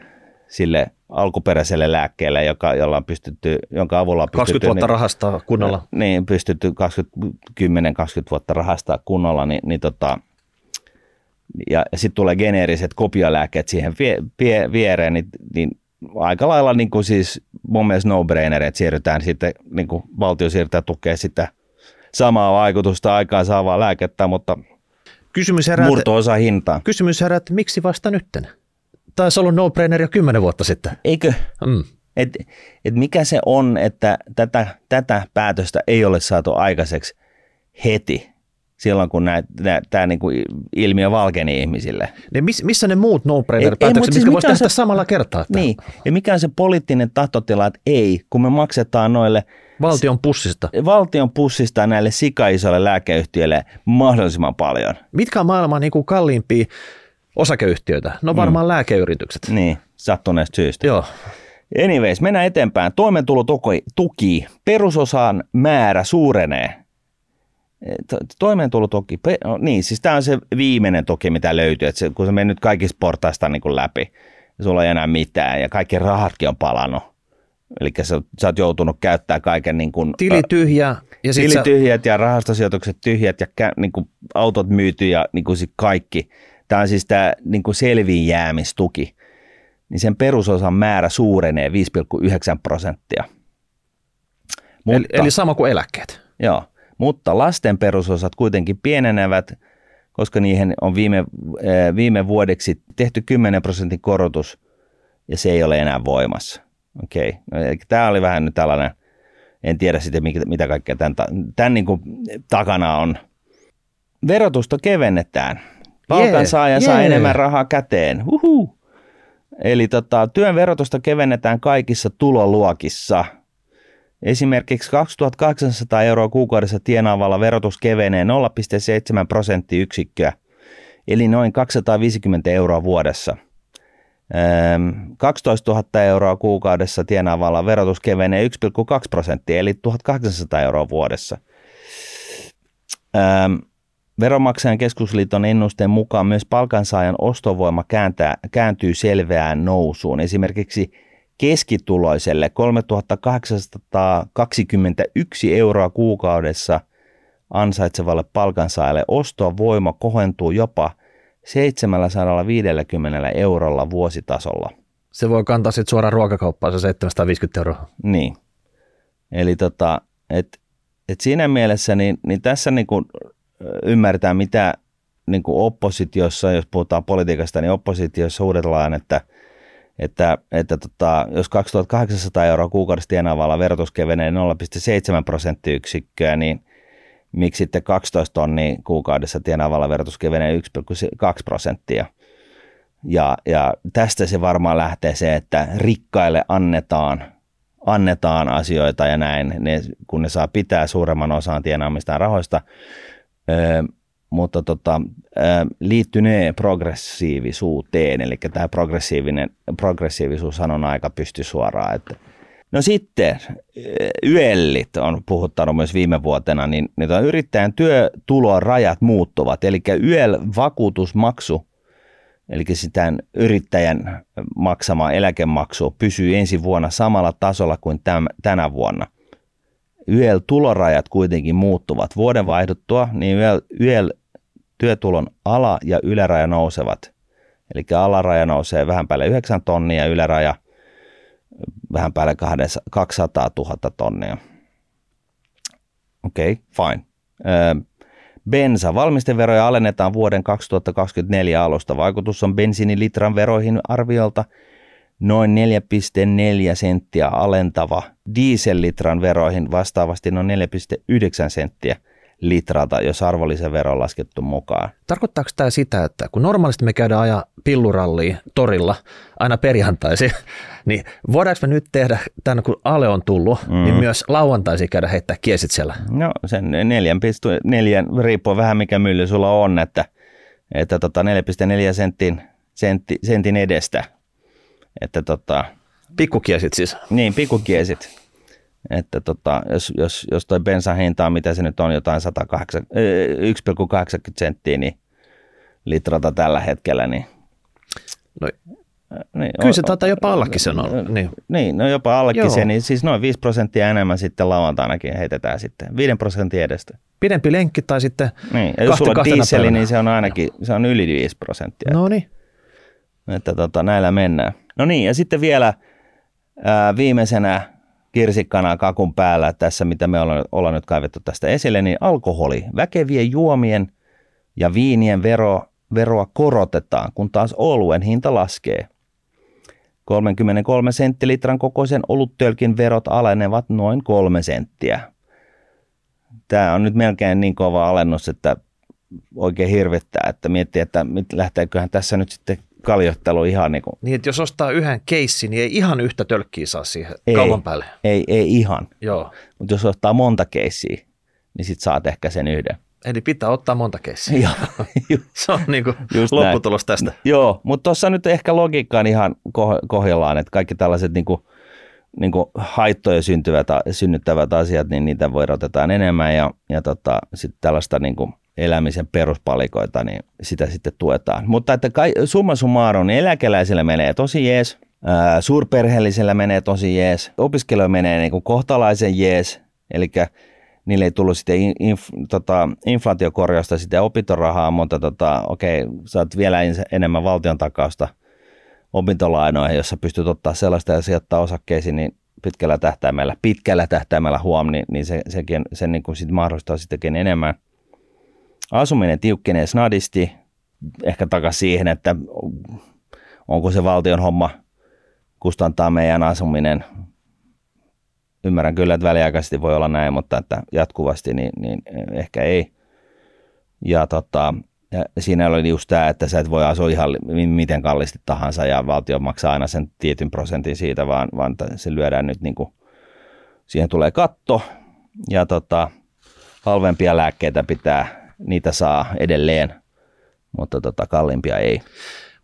sille alkuperäiselle lääkkeelle, joka, jolla on pystytty, jonka avulla on pystytty... 20 vuotta niin, rahastaa kunnolla. Niin, pystytty 10-20 vuotta rahastaa kunnolla, niin, niin tota, ja, ja sitten tulee geneeriset kopiolääkkeet siihen vie, vie, viereen, niin, niin aika lailla niin kuin siis mun mielestä no-brainer, että siirrytään sitten, niin kuin valtio siirtää tukea sitä samaa vaikutusta aikaan saavaa lääkettä, mutta kysymys herää, murto-osa hintaa. Kysymys herää, että miksi vasta nytten? Taisi ollut no-brainer jo kymmenen vuotta sitten. Eikö? Mm. Et, et mikä se on, että tätä, tätä päätöstä ei ole saatu aikaiseksi heti silloin, kun tämä niinku ilmiö valkeni ihmisille. Niin miss, missä ne muut no-brainer-päätökset, mitkä siis voisi tehdä se, samalla kertaa? Niin, ja mikä on se poliittinen tahtotila, että ei, kun me maksetaan noille Valtion pussista. Valtion pussista näille sikaisoille lääkeyhtiöille mahdollisimman paljon. Mitkä on maailman niin kuin kalliimpia osakeyhtiöitä? No varmaan mm. lääkeyritykset. Niin, sattuneesta syystä. Joo. Anyways, mennään eteenpäin. Toimeentulotuki, perusosan määrä suurenee toimeentulotuki, no niin, siis tämä on se viimeinen tuki, mitä löytyy, että se, kun se menee nyt kaikista portaista niin kuin läpi, sulla ei enää mitään, ja kaikki rahatkin on palannut. Eli sä, sä oot joutunut käyttämään kaiken niin kuin, Tili tyhjä. Ja tili sä... tyhjät ja rahastosijoitukset tyhjät ja niin kuin, autot myyty ja niin kuin kaikki. Tämä on siis tämä niin kuin selviin jäämistuki. Niin sen perusosan määrä suurenee 5,9 prosenttia. Mutta, eli, eli sama kuin eläkkeet. Joo mutta lasten perusosat kuitenkin pienenevät, koska niihin on viime, eh, viime vuodeksi tehty 10 prosentin korotus ja se ei ole enää voimassa. Okei, okay. no, tämä oli vähän nyt tällainen, en tiedä sitten mitä, mitä kaikkea tämän, tämän niin kuin takana on. Verotusta kevennetään. Palkansaaja yeah, saa yeah. enemmän rahaa käteen. Uhu. Eli tota, työn verotusta kevennetään kaikissa tuloluokissa – Esimerkiksi 2800 euroa kuukaudessa tienaavalla verotus kevenee 0,7 prosenttiyksikköä, eli noin 250 euroa vuodessa. 12 000 euroa kuukaudessa tienaavalla verotus kevenee 1,2 prosenttia, eli 1800 euroa vuodessa. Veronmaksajan keskusliiton ennusteen mukaan myös palkansaajan ostovoima kääntää, kääntyy selvään nousuun. Esimerkiksi keskituloiselle 3821 euroa kuukaudessa ansaitsevalle palkansaajalle ostovoima kohentuu jopa 750 eurolla vuositasolla. Se voi kantaa sitten suoraan ruokakauppaan se 750 euroa. Niin. Eli tota, et, et siinä mielessä niin, niin tässä niin kuin ymmärtää, mitä niin kuin oppositiossa, jos puhutaan politiikasta, niin oppositiossa huudellaan, että – että, että tota, jos 2800 euroa kuukaudessa tienaavalla verotus kevenee 0,7 prosenttiyksikköä, niin miksi sitten 12 tonnia kuukaudessa tienaavalla verotus kevenee 1,2 prosenttia. Ja, ja tästä se varmaan lähtee se, että rikkaille annetaan, annetaan asioita ja näin, ne, kun ne saa pitää suuremman osan tienaamistaan rahoista. Öö, mutta tota, liittynee progressiivisuuteen, eli tämä progressiivinen, progressiivisuus on aika pysty suoraan. Että. No sitten YELlit on puhuttanut myös viime vuotena, niin, niin yrittäjän työtulorajat muuttuvat, eli YEL-vakuutusmaksu, eli sitä yrittäjän maksama eläkemaksu pysyy ensi vuonna samalla tasolla kuin täm, tänä vuonna. YEL-tulorajat kuitenkin muuttuvat. Vuoden vaihduttua, niin YEL, YEL työtulon ala- ja yläraja nousevat. Eli alaraja nousee vähän päälle 9 tonnia ja yläraja vähän päälle 200 000 tonnia. Okei, okay, fine. Bensa. Valmisteveroja alennetaan vuoden 2024 alusta. Vaikutus on bensiinilitran veroihin arviolta noin 4,4 senttiä alentava. Diesellitran veroihin vastaavasti noin 4,9 senttiä – litralta, jos arvonlisävero on laskettu mukaan. Tarkoittaako tämä sitä, että kun normaalisti me käydään aja pillurallia torilla aina perjantaisin, niin voidaanko me nyt tehdä, tämän kun Ale on tullut, mm. niin myös lauantaisin käydä heittää kiesit siellä? No sen neljän, pistu, neljän riippuu vähän mikä mylly sulla on, että, että tota 4,4 sentin, sentti, sentin edestä. Että tota, pikkukiesit siis? Niin, pikkukiesit että tota, jos, jos, jos toi bensan hinta on, mitä se nyt on, jotain 1,80 senttiä niin litrata tällä hetkellä, niin no, niin, Kyllä se taitaa jopa allakin sen on. Niin, niin no jopa allakin se, niin siis noin 5 prosenttia enemmän sitten lauantainakin heitetään sitten, 5 prosentin edestä. Pidempi lenkki tai sitten Niin, ja jos sulla on dieseli, niin se on ainakin, se on yli 5 prosenttia. No niin. Että tota, näillä mennään. No niin, ja sitten vielä ää, viimeisenä kirsikkana kakun päällä tässä, mitä me ollaan, ollaan nyt kaivettu tästä esille, niin alkoholi, väkevien juomien ja viinien vero, veroa korotetaan, kun taas oluen hinta laskee. 33 senttilitran kokoisen oluttölkin verot alenevat noin kolme senttiä. Tämä on nyt melkein niin kova alennus, että oikein hirvettää, että miettii, että lähteeköhän tässä nyt sitten kaljottelu ihan niin kuin. Niin, että jos ostaa yhden keissin, niin ei ihan yhtä tölkkiä saa siihen ei, kaupan päälle. Ei, ei ihan. Joo. Mutta jos ostaa monta keissiä, niin sit saat ehkä sen yhden. Eli pitää ottaa monta keissiä. Joo. Se on niin kuin lopputulos näin. tästä. Joo, mutta tuossa nyt ehkä logiikka on ihan kohdallaan, että kaikki tällaiset niin kuin, niin kuin haittoja syntyvät, synnyttävät asiat, niin niitä voi otetaan enemmän ja, ja tota, sitten tällaista niin kuin elämisen peruspalikoita, niin sitä sitten tuetaan. Mutta että kai, summa summarum, niin eläkeläisillä menee tosi jees, suurperheellisillä menee tosi jees, opiskelijoilla menee niin kuin kohtalaisen jees, eli niille ei tullut sitten inf, tota, inflaatiokorjausta sitä opintorahaa, mutta tota, okei, saat vielä enemmän valtion takausta opintolainoihin, jossa pystyt ottaa sellaista ja sijoittaa osakkeisiin, niin pitkällä tähtäimellä, pitkällä tähtäimellä huom, niin, niin se, sekin, sen niin kuin sit mahdollistaa sittenkin enemmän – asuminen tiukkenee snadisti, ehkä takaisin siihen, että onko se valtion homma kustantaa meidän asuminen. Ymmärrän kyllä, että väliaikaisesti voi olla näin, mutta että jatkuvasti niin, niin ehkä ei. Ja tota, ja siinä oli just tämä, että sä et voi asua ihan miten kallisti tahansa ja valtio maksaa aina sen tietyn prosentin siitä, vaan, vaan se lyödään nyt niin kuin, siihen tulee katto ja tota, halvempia lääkkeitä pitää niitä saa edelleen, mutta tota, kalliimpia ei.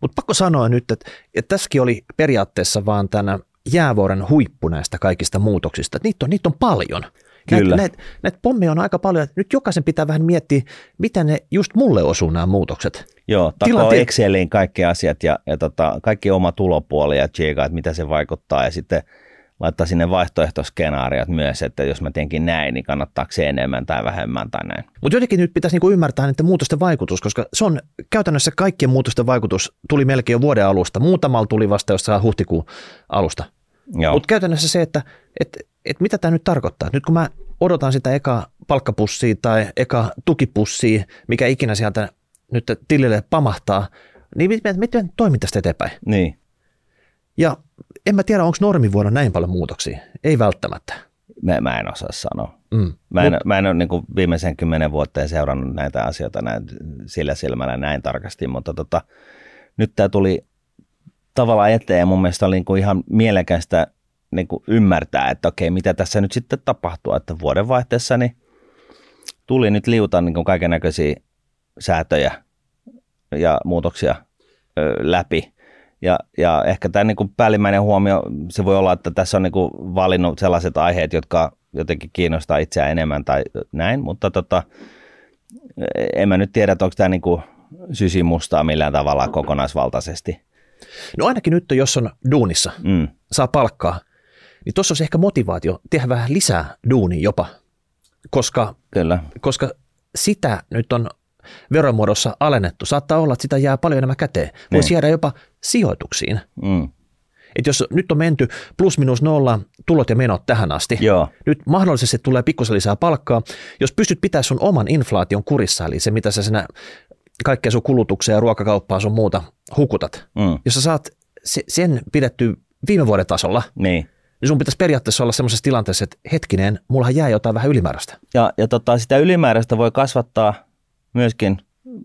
Mutta pakko sanoa nyt, että, että tässäkin oli periaatteessa vaan tänä jäävuoren huippu näistä kaikista muutoksista. Niitä on, niitä on paljon. Kyllä. Näitä, näitä, näitä pommeja on aika paljon. Nyt jokaisen pitää vähän miettiä, miten ne just mulle osuu nämä muutokset. Joo, takoo Exceliin kaikki asiat ja, ja tota, kaikki oma tulopuoli ja tsiikaa, että mitä se vaikuttaa. Ja sitten laittaa sinne vaihtoehtoskenaariot myös, että jos mä teenkin näin, niin kannattaako se enemmän tai vähemmän tai näin. Mutta jotenkin nyt pitäisi niinku ymmärtää niiden muutosten vaikutus, koska se on käytännössä kaikkien muutosten vaikutus tuli melkein jo vuoden alusta. Muutamalla tuli vasta jossain huhtikuun alusta. Mutta käytännössä se, että et, et mitä tämä nyt tarkoittaa. Nyt kun mä odotan sitä eka palkkapussia tai eka tukipussia, mikä ikinä sieltä nyt tilille pamahtaa, niin miten, miten toimin tästä eteenpäin? Niin. Ja en mä tiedä, onko normivuonna näin paljon muutoksia. Ei välttämättä. Mä, mä en osaa sanoa. Mm. Mä en, Mut, mä en ole niin viimeisen kymmenen vuotta seurannut näitä asioita näin, sillä silmällä näin tarkasti, mutta tota, nyt tämä tuli tavallaan eteen ja mun mielestä oli niin kuin ihan mielekästä niin kuin ymmärtää, että okei, mitä tässä nyt sitten tapahtuu, että vuodenvaihteessa niin tuli nyt liuta niin kaiken näköisiä säätöjä ja muutoksia ö, läpi ja, ja ehkä tämä niin kuin päällimmäinen huomio, se voi olla, että tässä on niin kuin valinnut sellaiset aiheet, jotka jotenkin kiinnostaa itseä enemmän tai näin, mutta tota, en mä nyt tiedä, että onko tämä niin kuin sysimustaa millään tavalla kokonaisvaltaisesti. No ainakin nyt, jos on duunissa, mm. saa palkkaa, niin tuossa olisi ehkä motivaatio tehdä vähän lisää duunia jopa, koska, Kyllä. koska sitä nyt on veromuodossa alennettu. Saattaa olla, että sitä jää paljon enemmän käteen. Voisi niin. jäädä jopa sijoituksiin. Mm. Että jos nyt on menty plus minus nolla tulot ja menot tähän asti, Joo. nyt mahdollisesti tulee pikkusen lisää palkkaa, jos pystyt pitämään sun oman inflaation kurissa, eli se mitä sä sinä kaikkea sun kulutuksia ja ruokakauppaa sun muuta hukutat, Mm. jos sä saat se, sen pidetty viime vuoden tasolla, Niin. niin sun pitäisi periaatteessa olla semmoisessa tilanteessa, että hetkinen, mullahan jää jotain vähän ylimääräistä. Ja, ja tota, sitä ylimääräistä voi kasvattaa myöskin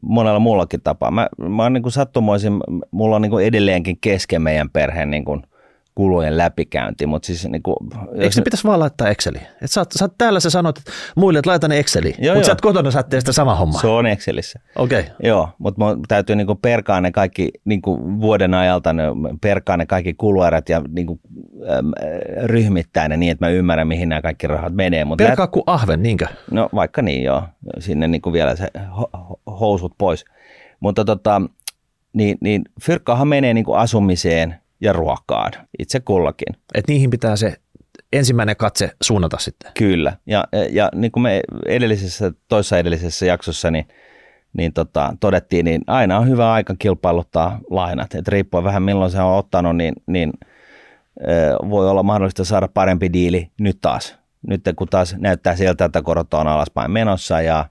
monella muullakin tapaa. Mä, mä oon niin kuin sattumoisin, mulla on niin kuin edelleenkin kesken meidän perheen niin kuin kulujen läpikäynti, mutta siis niin kuin, Eikö ne pitäisi vaan laittaa Exceliin? Et sä, oot, sä oot täällä sä sanot että muille, että laita ne Exceliin, mutta sä oot kotona sä teet sitä sama hommaa. se on Excelissä. Okei. Okay. Joo, mutta mun täytyy niinku perkaa ne kaikki niinku vuoden ajalta, ne perkaa ne kaikki kuluerät ja niinku, äm, ryhmittää ne niin, että mä ymmärrän, mihin nämä kaikki rahat menee. Mut Perkaa kuin ahven, niinkö? No vaikka niin joo, sinne niin kuin vielä se ho- ho- housut pois. Mutta tota, niin, niin fyrkkahan menee niin kuin asumiseen ja ruokaan itse kullakin. Että niihin pitää se ensimmäinen katse suunnata sitten. Kyllä. Ja, ja niin kuin me edellisessä, toissa edellisessä jaksossa niin, niin tota, todettiin, niin aina on hyvä aika kilpailuttaa lainat. Et riippuen vähän milloin se on ottanut, niin, niin ö, voi olla mahdollista saada parempi diili nyt taas. Nyt kun taas näyttää siltä, että korot on alaspäin menossa ja,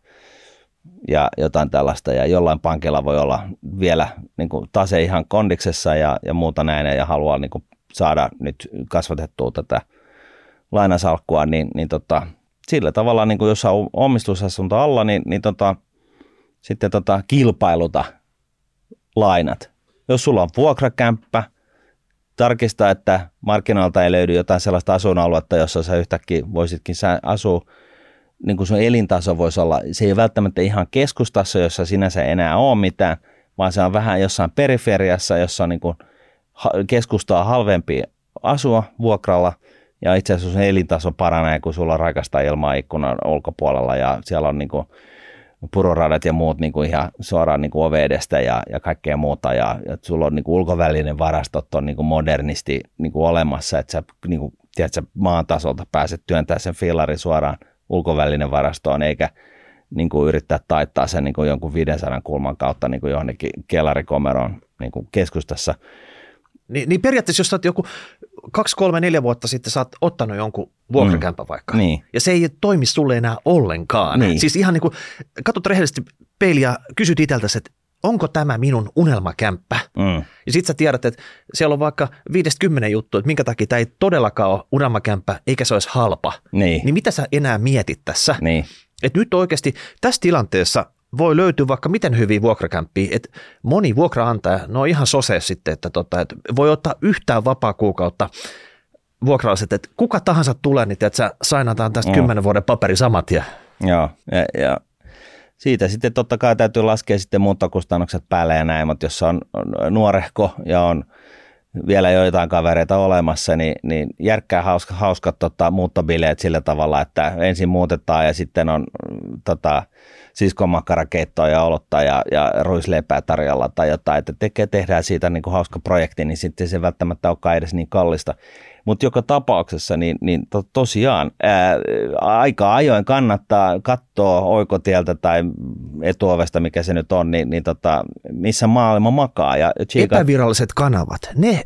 ja jotain tällaista. Ja jollain pankilla voi olla vielä niin kuin tase ihan kondiksessa ja, ja muuta näin ja haluaa niin kuin saada nyt kasvatettua tätä lainasalkkua, niin, niin tota, sillä tavalla, niin kuin jos on omistusasunto alla, niin, niin tota, sitten tota, kilpailuta lainat. Jos sulla on vuokrakämppä, tarkista, että markkinoilta ei löydy jotain sellaista asuinaluetta, jossa sä yhtäkkiä voisitkin asua, niin kuin sun elintaso voisi olla, se ei ole välttämättä ihan keskustassa, jossa sinänsä enää ole mitään, vaan se on vähän jossain periferiassa, jossa on niin kuin keskustaa halvempi asua vuokralla, ja itse asiassa sun elintaso paranee, kun sulla on raikasta ilmaa ikkunan ulkopuolella, ja siellä on niin kuin puroradat ja muut niin kuin ihan suoraan niin kuin ove edestä ja, ja kaikkea muuta. Ja, ja sulla on niin kuin ulkovälinen varastot on niin kuin modernisti niin kuin olemassa, että sä niin kuin, tiedätkö, maan tasolta pääset työntämään sen fillarin suoraan ulkovälinen varastoon, eikä niin kuin yrittää taittaa sen niin kuin jonkun 500 kulman kautta niin kuin johonkin kellarikomeroon niin kuin keskustassa. Niin, niin periaatteessa, jos sä oot joku kaksi, kolme, neljä vuotta sitten sä oot ottanut jonkun vuokrakämpän vaikka, Niin. ja se ei toimi sulle enää ollenkaan. Niin. Siis ihan niin kuin, katsot rehellisesti peiliä kysyt itseltäsi, että onko tämä minun unelmakämppä? Mm. Ja sit sä tiedät, että siellä on vaikka 50 juttu, että minkä takia tämä ei todellakaan ole unelmakämppä, eikä se olisi halpa. Niin. Niin mitä sä enää mietit tässä? Niin. Että nyt oikeasti tässä tilanteessa voi löytyä vaikka miten hyviä vuokrakämppiä, että moni vuokraantaja, ne on ihan sose sitten, että, tota, että voi ottaa yhtään vapaa kuukautta vuokralaiset, että kuka tahansa tulee, niin että sä sainataan tästä Mm. kymmenen vuoden paperi samat ja Joo, ja, ja siitä sitten totta kai täytyy laskea sitten muuttokustannukset päälle ja näin, mutta jos on nuorehko ja on vielä joitain kavereita olemassa, niin, niin järkkää hauska, hauskat tota, muuttobileet sillä tavalla, että ensin muutetaan ja sitten on tota, siskon makkarakeittoa ja olottaa ja, ja ruisleipää tarjolla tai jotain, että tekee, tehdään siitä niin kuin hauska projekti, niin sitten se välttämättä olekaan edes niin kallista. Mutta joka tapauksessa, niin, niin to, tosiaan ää, aika ajoin kannattaa katsoa oikotieltä tai etuovesta, mikä se nyt on, niin, niin tota, missä maailma makaa. Ja tsiikaa- epäviralliset kanavat, ne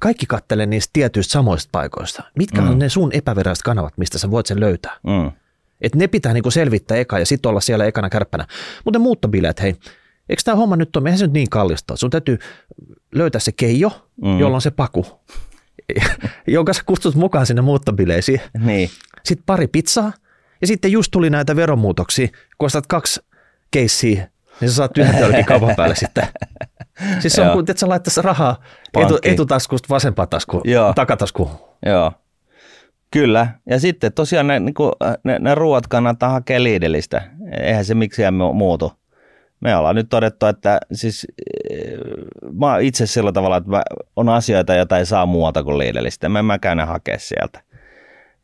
kaikki kattelee niistä tietyistä samoista paikoista. Mitkä Mm. on ne sun epäviralliset kanavat, mistä sä voit sen löytää? mm, Et ne pitää niinku selvittää eka ja sitten olla siellä ekana kärppänä. Mutta muuttobileet, hei, eikö tämä homma nyt ole, eihän se nyt niin kallista. Sun täytyy löytää se keijo, mm. jolla on se paku, jonka sä kutsut mukaan sinne muuttobileisiin. niin, Sitten pari pizzaa ja sitten just tuli näitä veromuutoksia. Kun ostat kaksi keissiä, niin sä saat yhden tölkin kaupan päälle sitten. Siis se on kuin, että sä laittaisi rahaa etu, etutaskusta vasempaan taskuun, Joo. takataskuun. joo. Kyllä. Ja sitten tosiaan ne, niin kuin, ne, ne ruoat kannattaa hakea liidelistä. Eihän se miksiään mu- muutu. Me ollaan nyt todettu, että siis eh, mä oon itse sillä tavalla, että mä, on asioita, joita ei saa muualta kuin liidelistä. Mä en mä käyn hakea sieltä.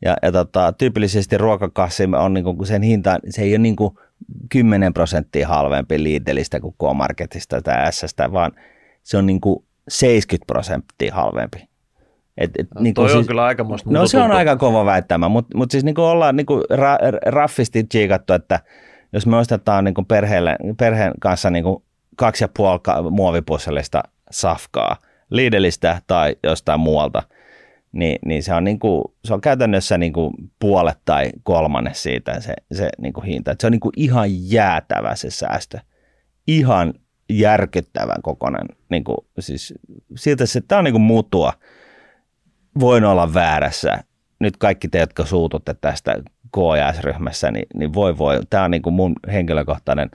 Ja, ja tota, tyypillisesti ruokakassi on niinku, sen hinta, se ei ole niinku 10 prosenttia halvempi liidelistä kuin K-Marketista tai Sstä, vaan se on niinku 70 prosenttia halvempi. Et, et, niinku Toi on siis- kyllä aikamoista No se on aika kova väittämä, mutta mut siis niinku ollaan niinku ra, raffisti tsiikattu, että jos me ostetaan niinku perheelle, perheen kanssa niinku kaksi ja puoli muovipussellista safkaa Liidelistä tai jostain muualta, niin, niin se, on niin kuin, se on käytännössä niin kuin puolet tai kolmannes siitä se, se niin kuin hinta. Et se on niin kuin ihan jäätävä se säästö. Ihan järkyttävän kokonen. Niin kuin, siis siltä se, tämä on niin kuin mutua. Voin olla väärässä. Nyt kaikki te, jotka suututte tästä KJS-ryhmässä, niin, niin voi voi. Tämä on niin kuin mun henkilökohtainen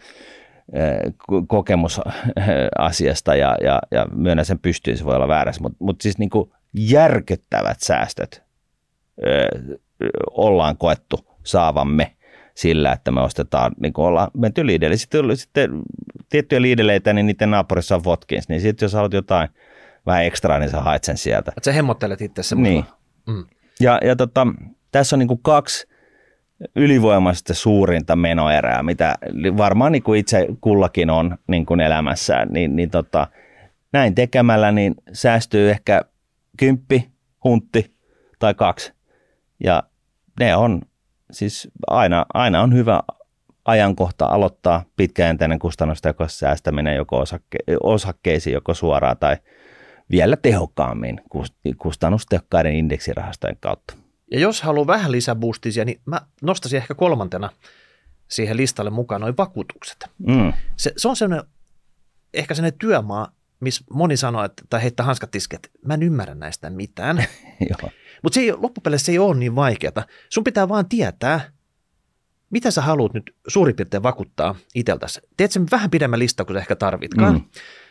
kokemus asiasta ja, ja, ja myönnän sen pystyyn, se voi olla väärässä, mutta mut siis niin kuin järkyttävät säästöt ö, ollaan koettu saavamme sillä, että me ostetaan, niin kuin ollaan menty liidelle. Sitten, sitten tiettyjä liideleitä, niin niiden naapurissa on Watkins, niin sitten jos haluat jotain vähän ekstraa, niin sä haet sen sieltä. Että sä hemmottelet itse se Niin. Mm. Ja, ja tota, tässä on niin kuin kaksi ylivoimaisesti suurinta menoerää, mitä varmaan niin kuin itse kullakin on niin kuin elämässään, niin, niin tota, näin tekemällä niin säästyy ehkä kymppi, huntti tai kaksi. Ja ne on siis aina, aina on hyvä ajankohta aloittaa pitkäjänteinen joko säästäminen joko osakke, osakkeisiin, joko suoraan tai vielä tehokkaammin kustannustehokkaiden indeksirahastojen kautta. Ja jos haluaa vähän lisäboostisia, niin mä nostaisin ehkä kolmantena siihen listalle mukaan noin vakuutukset. Mm. Se, se on sellainen, ehkä sellainen työmaa, missä moni sanoo, että, tai heittää hanskat että mä en ymmärrä näistä mitään. Mutta se ei, loppupeleissä se ei ole niin vaikeaa. Sun pitää vaan tietää, mitä sä haluat nyt suurin piirtein vakuuttaa itseltäsi. Teet sen vähän pidemmän lista kuin sä ehkä tarvitkaan. Mm.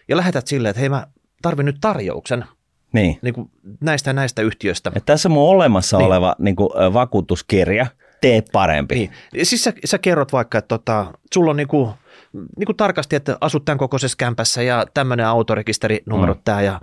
Ja lähetät silleen, että hei mä tarvin nyt tarjouksen – niin. Niin kuin näistä näistä yhtiöistä. Et tässä mun olemassa niin. oleva niin kuin, vakuutuskirja, tee parempi. Niin. Siis sä, sä kerrot vaikka, että tota, sulla on niin kuin, niin kuin tarkasti, että asut tämän kokoisessa kämpässä ja tämmöinen autorekisterinumero mm. tämä ja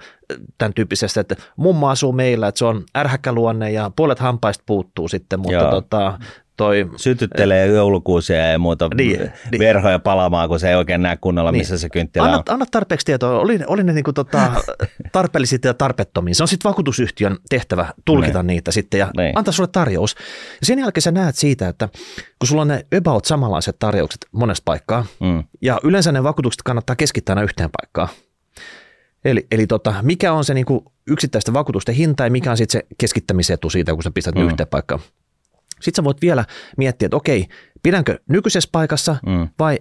tämän tyyppisestä, että mummo asuu meillä, että se on ärhäkkäluonne ja puolet hampaista puuttuu sitten, mutta tota, toi... Sytyttelee joulukuusia ja muuta niin, niin. verhoja palaamaan, kun se ei oikein näe kunnolla, niin. missä se kynttilä anna, on. Anna tarpeeksi tietoa. Oli, oli ne niinku tota, tarpeellisia ja tarpeettomia. Se on sitten vakuutusyhtiön tehtävä tulkita niin. niitä sitten ja niin. antaa sulle tarjous. Ja sen jälkeen sä näet siitä, että kun sulla on ne about samanlaiset tarjoukset monesta paikkaa, mm. ja yleensä ne vakuutukset kannattaa keskittää aina yhteen paikkaan. Eli, eli tota, mikä on se niinku yksittäisten vakuutusten hinta ja mikä on sitten se keskittämisetu siitä, kun sä pistät mm. yhteen paikkaan. Sitten sä voit vielä miettiä, että okei, pidänkö nykyisessä paikassa mm. vai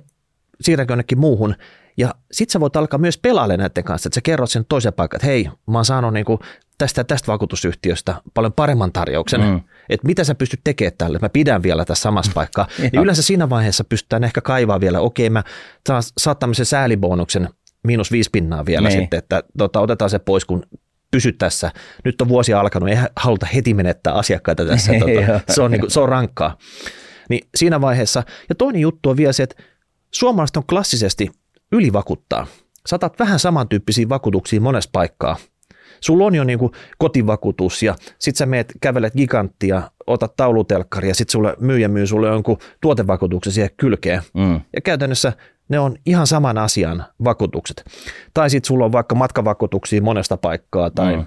siirränkö jonnekin muuhun. Ja sitten sä voit alkaa myös pelailemaan näiden kanssa, että sä kerrot sen toisen paikan, että hei, mä oon saanut niinku tästä tästä vakuutusyhtiöstä paljon paremman tarjouksen, mm. että mitä sä pystyt tekemään tälle, mä pidän vielä tässä samassa paikkaa. ja yleensä siinä vaiheessa pystytään ehkä kaivaa vielä, okei, mä saan, saat tämmöisen säälibonuksen miinus viisi pinnaa vielä niin. sitten, että tota, otetaan se pois, kun pysy tässä. Nyt on vuosi alkanut, ei haluta heti menettää asiakkaita tässä. Tuota, se, on, niin kuin, se on rankkaa. Niin siinä vaiheessa. Ja toinen juttu on vielä se, että suomalaiset on klassisesti ylivakuttaa. Saatat vähän samantyyppisiä vakuutuksia monessa paikkaa. Sulla on jo niin kuin kotivakuutus ja sit sä meet, kävelet giganttia, otat taulutelkkari ja sit sulle myyjä myy sulle jonkun tuotevakuutuksen siihen kylkeen. Mm. Ja käytännössä ne on ihan saman asian vakuutukset. Tai sitten sulla on vaikka matkavakuutuksia monesta paikkaa tai, mm.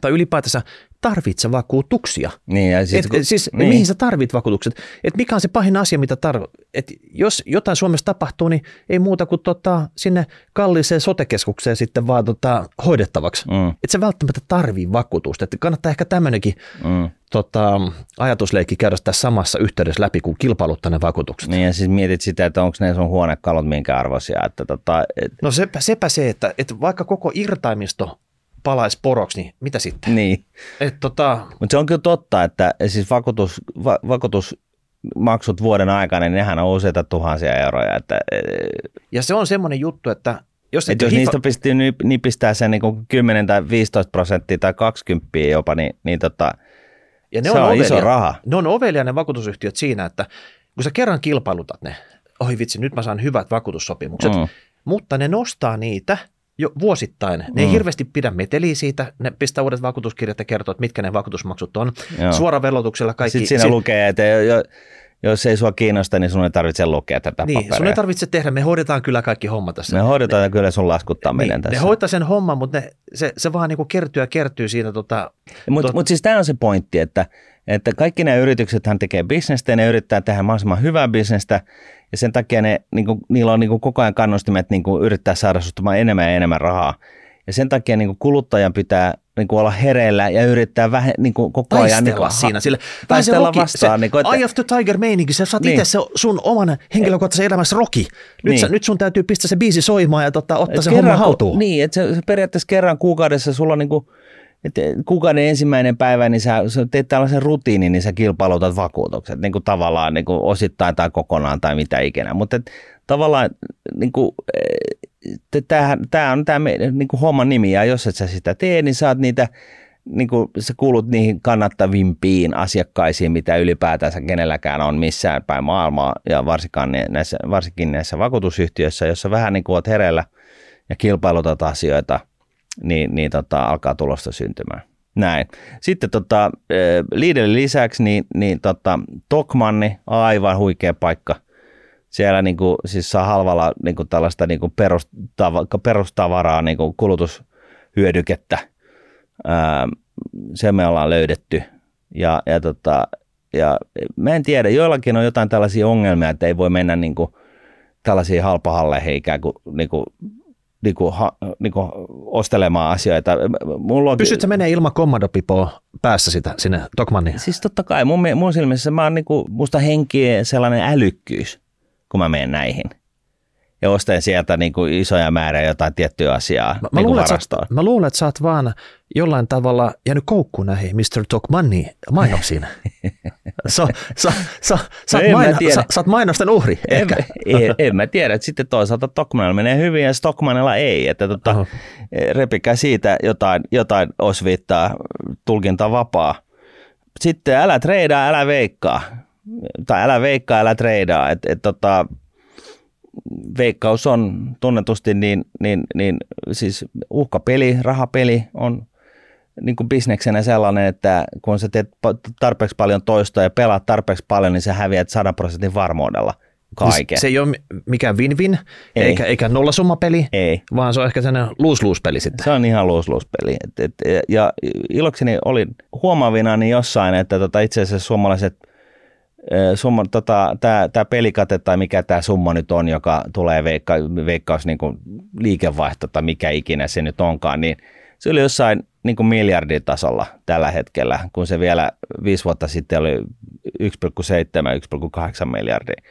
tai ylipäätänsä tarvitse vakuutuksia. Niin, ja sit, et, kun, siis niin. mihin sä tarvit vakuutukset? Et mikä on se pahin asia, mitä tarvit? Et jos jotain Suomessa tapahtuu, niin ei muuta kuin tota, sinne kalliiseen sotekeskukseen sitten vaan tota, hoidettavaksi. Mm. Et sä välttämättä tarvii vakuutusta. Et kannattaa ehkä tämmöinenkin mm. tota, ajatusleikki käydä tässä samassa yhteydessä läpi, kuin kilpailuttaa ne vakuutukset. Niin ja siis mietit sitä, että onko ne sun huonekalot minkä arvoisia. Että tota, et... No sepä, sepä se, että, että vaikka koko irtaimisto palaisi poroksi, niin mitä sitten? Niin. tota... Mutta se on kyllä totta, että siis vakuutus, va, vakuutusmaksut vuoden aikana, niin nehän on useita tuhansia euroja. Että... E- ja se on semmoinen juttu, että jos, et jos hifa... niistä pystyy nipistää sen niin 10 tai 15 prosenttia tai 20 jopa, niin, niin tota, ja ne se on, on ovelia, iso raha. Ne on ovelia ne vakuutusyhtiöt siinä, että kun sä kerran kilpailutat ne, oi vitsi, nyt mä saan hyvät vakuutussopimukset, mm. mutta ne nostaa niitä – jo vuosittain. Ne mm. ei hirveästi pidä meteliä siitä, ne pistää uudet vakuutuskirjat ja kertoo, että mitkä ne vakuutusmaksut on. Joo. Suoravelotuksella kaikki. Sitten siinä sit... lukee, että jo, jos ei sua kiinnosta, niin sun ei tarvitse lukea tätä niin, paperia. sun ei tarvitse tehdä, me hoidetaan kyllä kaikki homma tässä. Me hoidetaan ne, kyllä sun laskuttaminen niin, tässä. Ne hoitaa sen homman, mutta ne, se, se vaan niin kertyy ja kertyy siinä. Tota, mutta tot... mut siis tämä on se pointti, että, että kaikki nämä yritykset tekee bisnestä ja ne yrittää tehdä mahdollisimman hyvää bisnestä ja sen takia ne, niin kuin, niillä on niin kuin koko ajan kannustimet niin kuin yrittää saada sustamaan enemmän ja enemmän rahaa. Ja sen takia niin kuin kuluttajan pitää niin kuin olla hereillä ja yrittää vähän niin kuin koko ajan niin kuin, siinä. Sille, taistella roki, vastaan. Se, niin kuin, että, Eye of the Tiger meininki, sä saat niin. itse se sun oman henkilökohtaisen elämässä roki. Nyt, niin. sä, nyt sun täytyy pistää se biisi soimaan ja tota, ottaa et se homma haltuun. Niin, että se, se periaatteessa kerran kuukaudessa sulla on niin kuin, että kuukauden ensimmäinen päivä, niin sä, sä teet tällaisen rutiinin, niin sä kilpailutat vakuutukset. Niin kuin tavallaan niin kuin osittain tai kokonaan tai mitä ikinä. Mutta tavallaan niin kuin, tämä on tämä niin kuin homman nimi. Ja jos et sä sitä tee, niin saat niitä niin kuin sä kuulut niihin kannattavimpiin asiakkaisiin, mitä ylipäätänsä kenelläkään on missään päin maailmaa. Ja varsinkin näissä, varsinkin näissä vakuutusyhtiöissä, jossa vähän niin kuin oot hereillä ja kilpailutat asioita, niin, niin tota, alkaa tulosta syntymään. Näin. Sitten tota, Lidlin lisäksi niin, niin tota, Tokmanni, aivan huikea paikka – siellä niin kuin, siis saa halvalla niin kuin tällaista niin kuin perustava, perustavaraa, niin kuin kulutushyödykettä. Ää, se me ollaan löydetty. Ja, ja, tota, ja mä en tiedä, joillakin on jotain tällaisia ongelmia, että ei voi mennä niin kuin tällaisiin halpahalleihin ikään kuin, niin kuin niin kuin, ha, niin kuin ostelemaan asioita. Mulla on... Pystytkö menee ilman kommandopipoa päässä sitä sinne Tokmanniin? Siis totta kai, mun, mun silmissä mä oon niin kuin, musta henki sellainen älykkyys kun mä menen näihin. Ja ostan sieltä niin kuin isoja määriä jotain tiettyä asiaa mä, niin mä, luulen, varastoon. Sä, mä luulen, että sä oot vaan jollain tavalla jäänyt koukkuun näihin Mr. Talk Money mainoksiin. sä, sä, sä, sä, no maino, sä, sä oot mainosten uhri. Ehkä. En, en, en mä tiedä. Että sitten toisaalta Tokmanilla menee hyvin ja Stockmanilla ei. Että tota, repikää siitä jotain, jotain osviittaa, tulkinta vapaa. Sitten älä treidaa, älä veikkaa tai älä veikkaa, älä treidaa. Et, et, tota, veikkaus on tunnetusti niin, niin, niin siis uhkapeli, rahapeli on niin kuin bisneksenä sellainen, että kun sä teet tarpeeksi paljon toista ja pelaat tarpeeksi paljon, niin sä häviät 100 prosentin varmuudella kaiken. Se ei ole mikään win-win, ei. eikä, eikä nollasummapeli, ei. vaan se on ehkä sellainen lose-lose-peli sitten. Se on ihan lose-lose-peli. Et, et, ja ilokseni oli huomaavina niin jossain, että tota, itse asiassa suomalaiset – summa, tota, tämä, pelikate tai mikä tämä summa nyt on, joka tulee veikka, veikkaus niin kuin liikevaihto tai mikä ikinä se nyt onkaan, niin se oli jossain niin kuin miljarditasolla tällä hetkellä, kun se vielä viisi vuotta sitten oli 1,7-1,8 miljardia.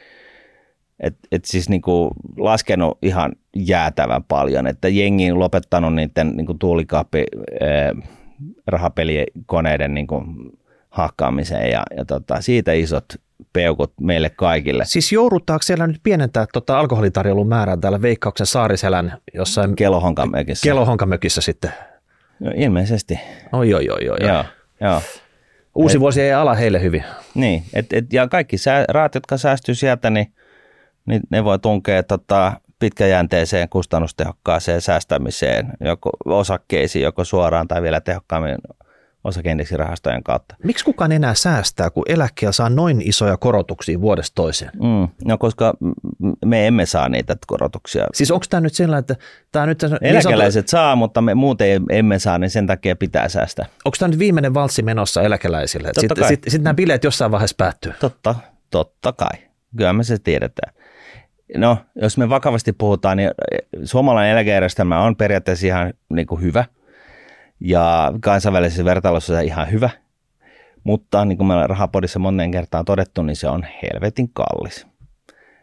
Et, et siis niin kuin laskenut ihan jäätävän paljon, että jengi on lopettanut niiden niin kuin tuulikaappi eh, rahapelikoneiden niin kuin hakkaamiseen ja, ja tota, siitä isot peukut meille kaikille. Siis joudutaanko siellä nyt pienentää tota alkoholitarjoulun määrää täällä Veikkauksen Saariselän jossain... Kelohonkamökissä. Kelohonkamökissä sitten. No, ilmeisesti. Oi, oi, oi, oi. Joo, joo. Uusi et, vuosi ei ala heille hyvin. Niin, et, et, ja kaikki sää, raat, jotka säästyy sieltä, niin, niin ne voi tunkea tota, pitkäjänteiseen kustannustehokkaaseen säästämiseen, joko osakkeisiin, joko suoraan tai vielä tehokkaammin osakeindeksirahastojen kautta. Miksi kukaan enää säästää, kun eläkkeellä saa noin isoja korotuksia vuodesta toiseen? Mm, no koska me emme saa niitä korotuksia. Siis onko tämä nyt sellainen, että tämä nyt... Eläkeläiset niin saa, mutta me muuten emme saa, niin sen takia pitää säästää. Onko tämä nyt viimeinen valssi menossa eläkeläisille? Sitten sit, sit nämä bileet jossain vaiheessa päättyy. Totta, totta kai. Kyllä me se tiedetään. No, jos me vakavasti puhutaan, niin suomalainen eläkejärjestelmä on periaatteessa ihan niin kuin hyvä – ja kansainvälisessä vertailussa se on ihan hyvä, mutta niin kuin me ollaan Rahapodissa moneen kertaan todettu, niin se on helvetin kallis.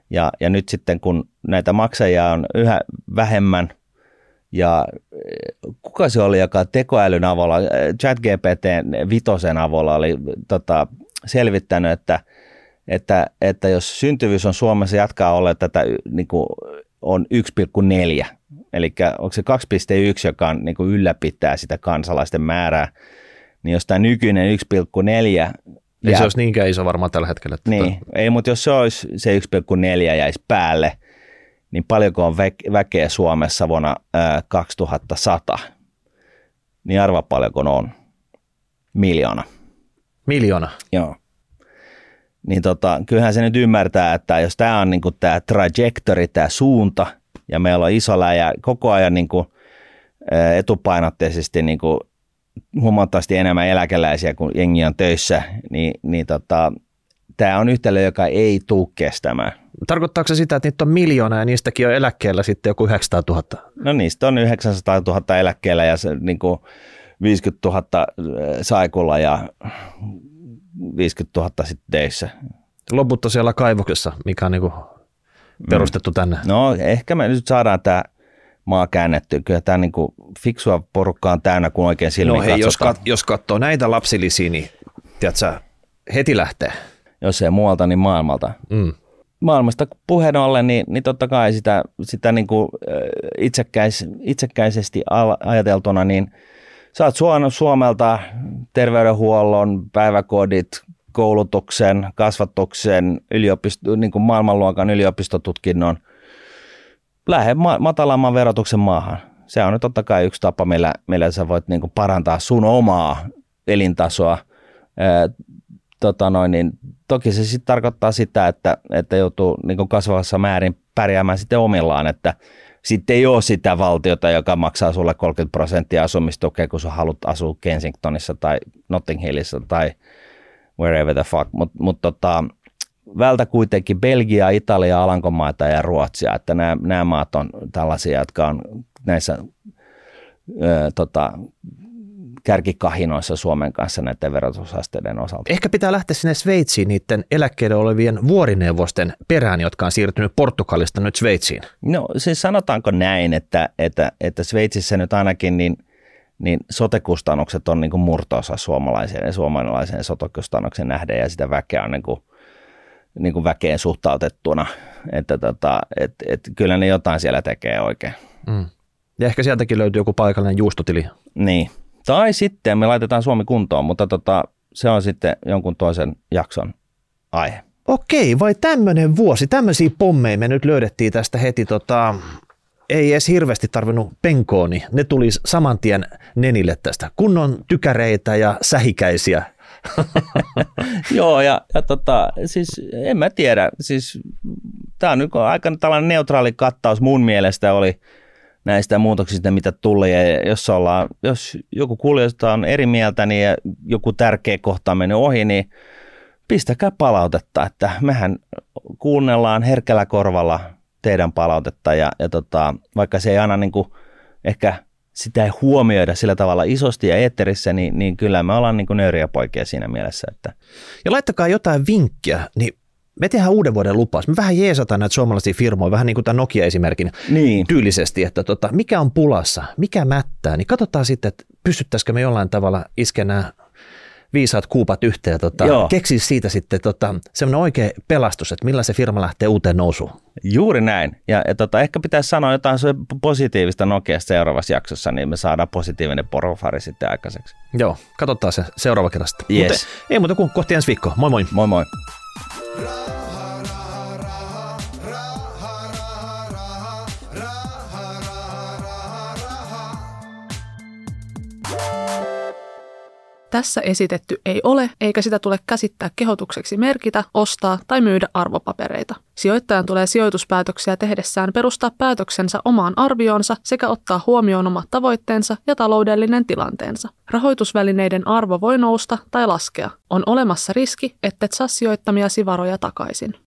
Ja, ja nyt sitten kun näitä maksajia on yhä vähemmän, ja eh, kuka se oli, joka tekoälyn avulla, eh, ChatGPT vitosen avulla oli tota, selvittänyt, että, että, että jos syntyvyys on Suomessa jatkaa olla tätä niin kuin on 1,4 Eli onko se 2,1, joka on, niin kuin ylläpitää sitä kansalaisten määrää, niin jos tämä nykyinen 1,4 ei jää, se olisi niinkään iso varmaan tällä hetkellä. Että niin, tota... ei, mutta jos se olisi se 1,4 jäisi päälle, niin paljonko on vä- väkeä Suomessa vuonna ää, 2100? Niin arva paljonko on. Miljoona. Miljoona? Joo. Niin tota, kyllähän se nyt ymmärtää, että jos tämä on niinku tämä trajectory, tämä suunta – ja meillä on iso läjä koko ajan niin kuin, etupainotteisesti niin kuin, huomattavasti enemmän eläkeläisiä kuin jengi on töissä, niin, niin tota, tämä on yhtälö, joka ei tule kestämään. Tarkoittaako se sitä, että niitä on miljoona ja niistäkin on eläkkeellä sitten joku 900 000? No niistä on 900 000 eläkkeellä ja se niin kuin 50 000 saikulla ja 50 000 sitten teissä. Loput on siellä kaivoksessa, mikä on niin kuin perustettu tänne. No ehkä me nyt saadaan tämä maa käännetty. Kyllä tämä niin kuin fiksua porukkaa on täynnä, kun oikein silmiin No hei, jos, katsotaan. kat, jos katsoo näitä lapsilisiä, niin tiedätkö, heti lähtee. Jos ei muualta, niin maailmalta. Mm. Maailmasta puheen ollen, niin, niin totta kai sitä, sitä niin kuin itsekkäis, itsekkäisesti ajateltuna, niin saat Suomelta terveydenhuollon, päiväkodit, koulutuksen, kasvatuksen, yliopisto, niin kuin maailmanluokan yliopistotutkinnon lähde ma- matalamman verotuksen maahan. Se on nyt totta kai yksi tapa, millä, millä sä voit niin kuin parantaa sun omaa elintasoa. Ää, tota noin, niin toki se sitten tarkoittaa sitä, että, että joutuu niin kuin kasvavassa määrin pärjäämään sitten omillaan, että sitten ei ole sitä valtiota, joka maksaa sulle 30 prosenttia asumistukea, kun sä haluat asua Kensingtonissa tai Notting Hillissä tai wherever the fuck. Mutta mut tota, vältä kuitenkin Belgia, Italia, Alankomaita ja Ruotsia, että nämä, nämä maat on tällaisia, jotka on näissä ö, tota, kärkikahinoissa Suomen kanssa näiden verotusasteiden osalta. Ehkä pitää lähteä sinne Sveitsiin niiden eläkkeellä olevien vuorineuvosten perään, jotka on siirtynyt Portugalista nyt Sveitsiin. No siis sanotaanko näin, että, että, että Sveitsissä nyt ainakin niin, niin sotekustannukset on niin kuin murtoosa suomalaisen ja suomalaisen sotekustannuksen nähden ja sitä väkeä on niin kuin, niin kuin väkeen suhtautettuna. Että tota, et, et, kyllä ne jotain siellä tekee oikein. Mm. Ja ehkä sieltäkin löytyy joku paikallinen juustotili. Niin. Tai sitten me laitetaan Suomi kuntoon, mutta tota, se on sitten jonkun toisen jakson aihe. Okei, vai tämmöinen vuosi, tämmöisiä pommeja me nyt löydettiin tästä heti, tota, ei edes hirveästi tarvinnut penkoon, niin ne tuli saman tien nenille tästä. Kunnon tykäreitä ja sähikäisiä. Joo, ja, ja tota, siis en mä tiedä, siis tämä on nyt aika tällainen neutraali kattaus mun mielestä oli näistä muutoksista, mitä tuli, ja jos, ollaan, jos joku kuulijoista on eri mieltä, niin ja joku tärkeä kohta on mennyt ohi, niin pistäkää palautetta, että mehän kuunnellaan herkällä korvalla teidän palautetta, ja, ja tota, vaikka se ei aina niin kuin ehkä sitä ei huomioida sillä tavalla isosti ja eetterissä, niin, niin kyllä me ollaan niin kuin nöyriä poikia siinä mielessä. Että. Ja laittakaa jotain vinkkiä, niin me tehdään uuden vuoden lupaus. Me vähän jeesataan näitä suomalaisia firmoja, vähän niin kuin tämän Nokia-esimerkin Niin. tyylisesti, että tota, mikä on pulassa, mikä mättää, niin katsotaan sitten, että pystyttäisikö me jollain tavalla iskeä nämä viisaat kuupat yhteen ja tota, Joo. keksiä siitä sitten tota, semmoinen oikea pelastus, että millä se firma lähtee uuteen nousuun. Juuri näin. Ja, ja tota, ehkä pitäisi sanoa jotain se positiivista Nokiasta seuraavassa jaksossa, niin me saadaan positiivinen porofari sitten aikaiseksi. Joo, katsotaan se seuraava kerrasta. Yes. Mutta ei muuta kuin kohti ensi viikkoa. Moi moi. Moi moi. Tässä esitetty ei ole, eikä sitä tule käsittää kehotukseksi merkitä, ostaa tai myydä arvopapereita. Sijoittajan tulee sijoituspäätöksiä tehdessään perustaa päätöksensä omaan arvioonsa sekä ottaa huomioon omat tavoitteensa ja taloudellinen tilanteensa. Rahoitusvälineiden arvo voi nousta tai laskea. On olemassa riski, ettet saa sijoittamiasi varoja takaisin.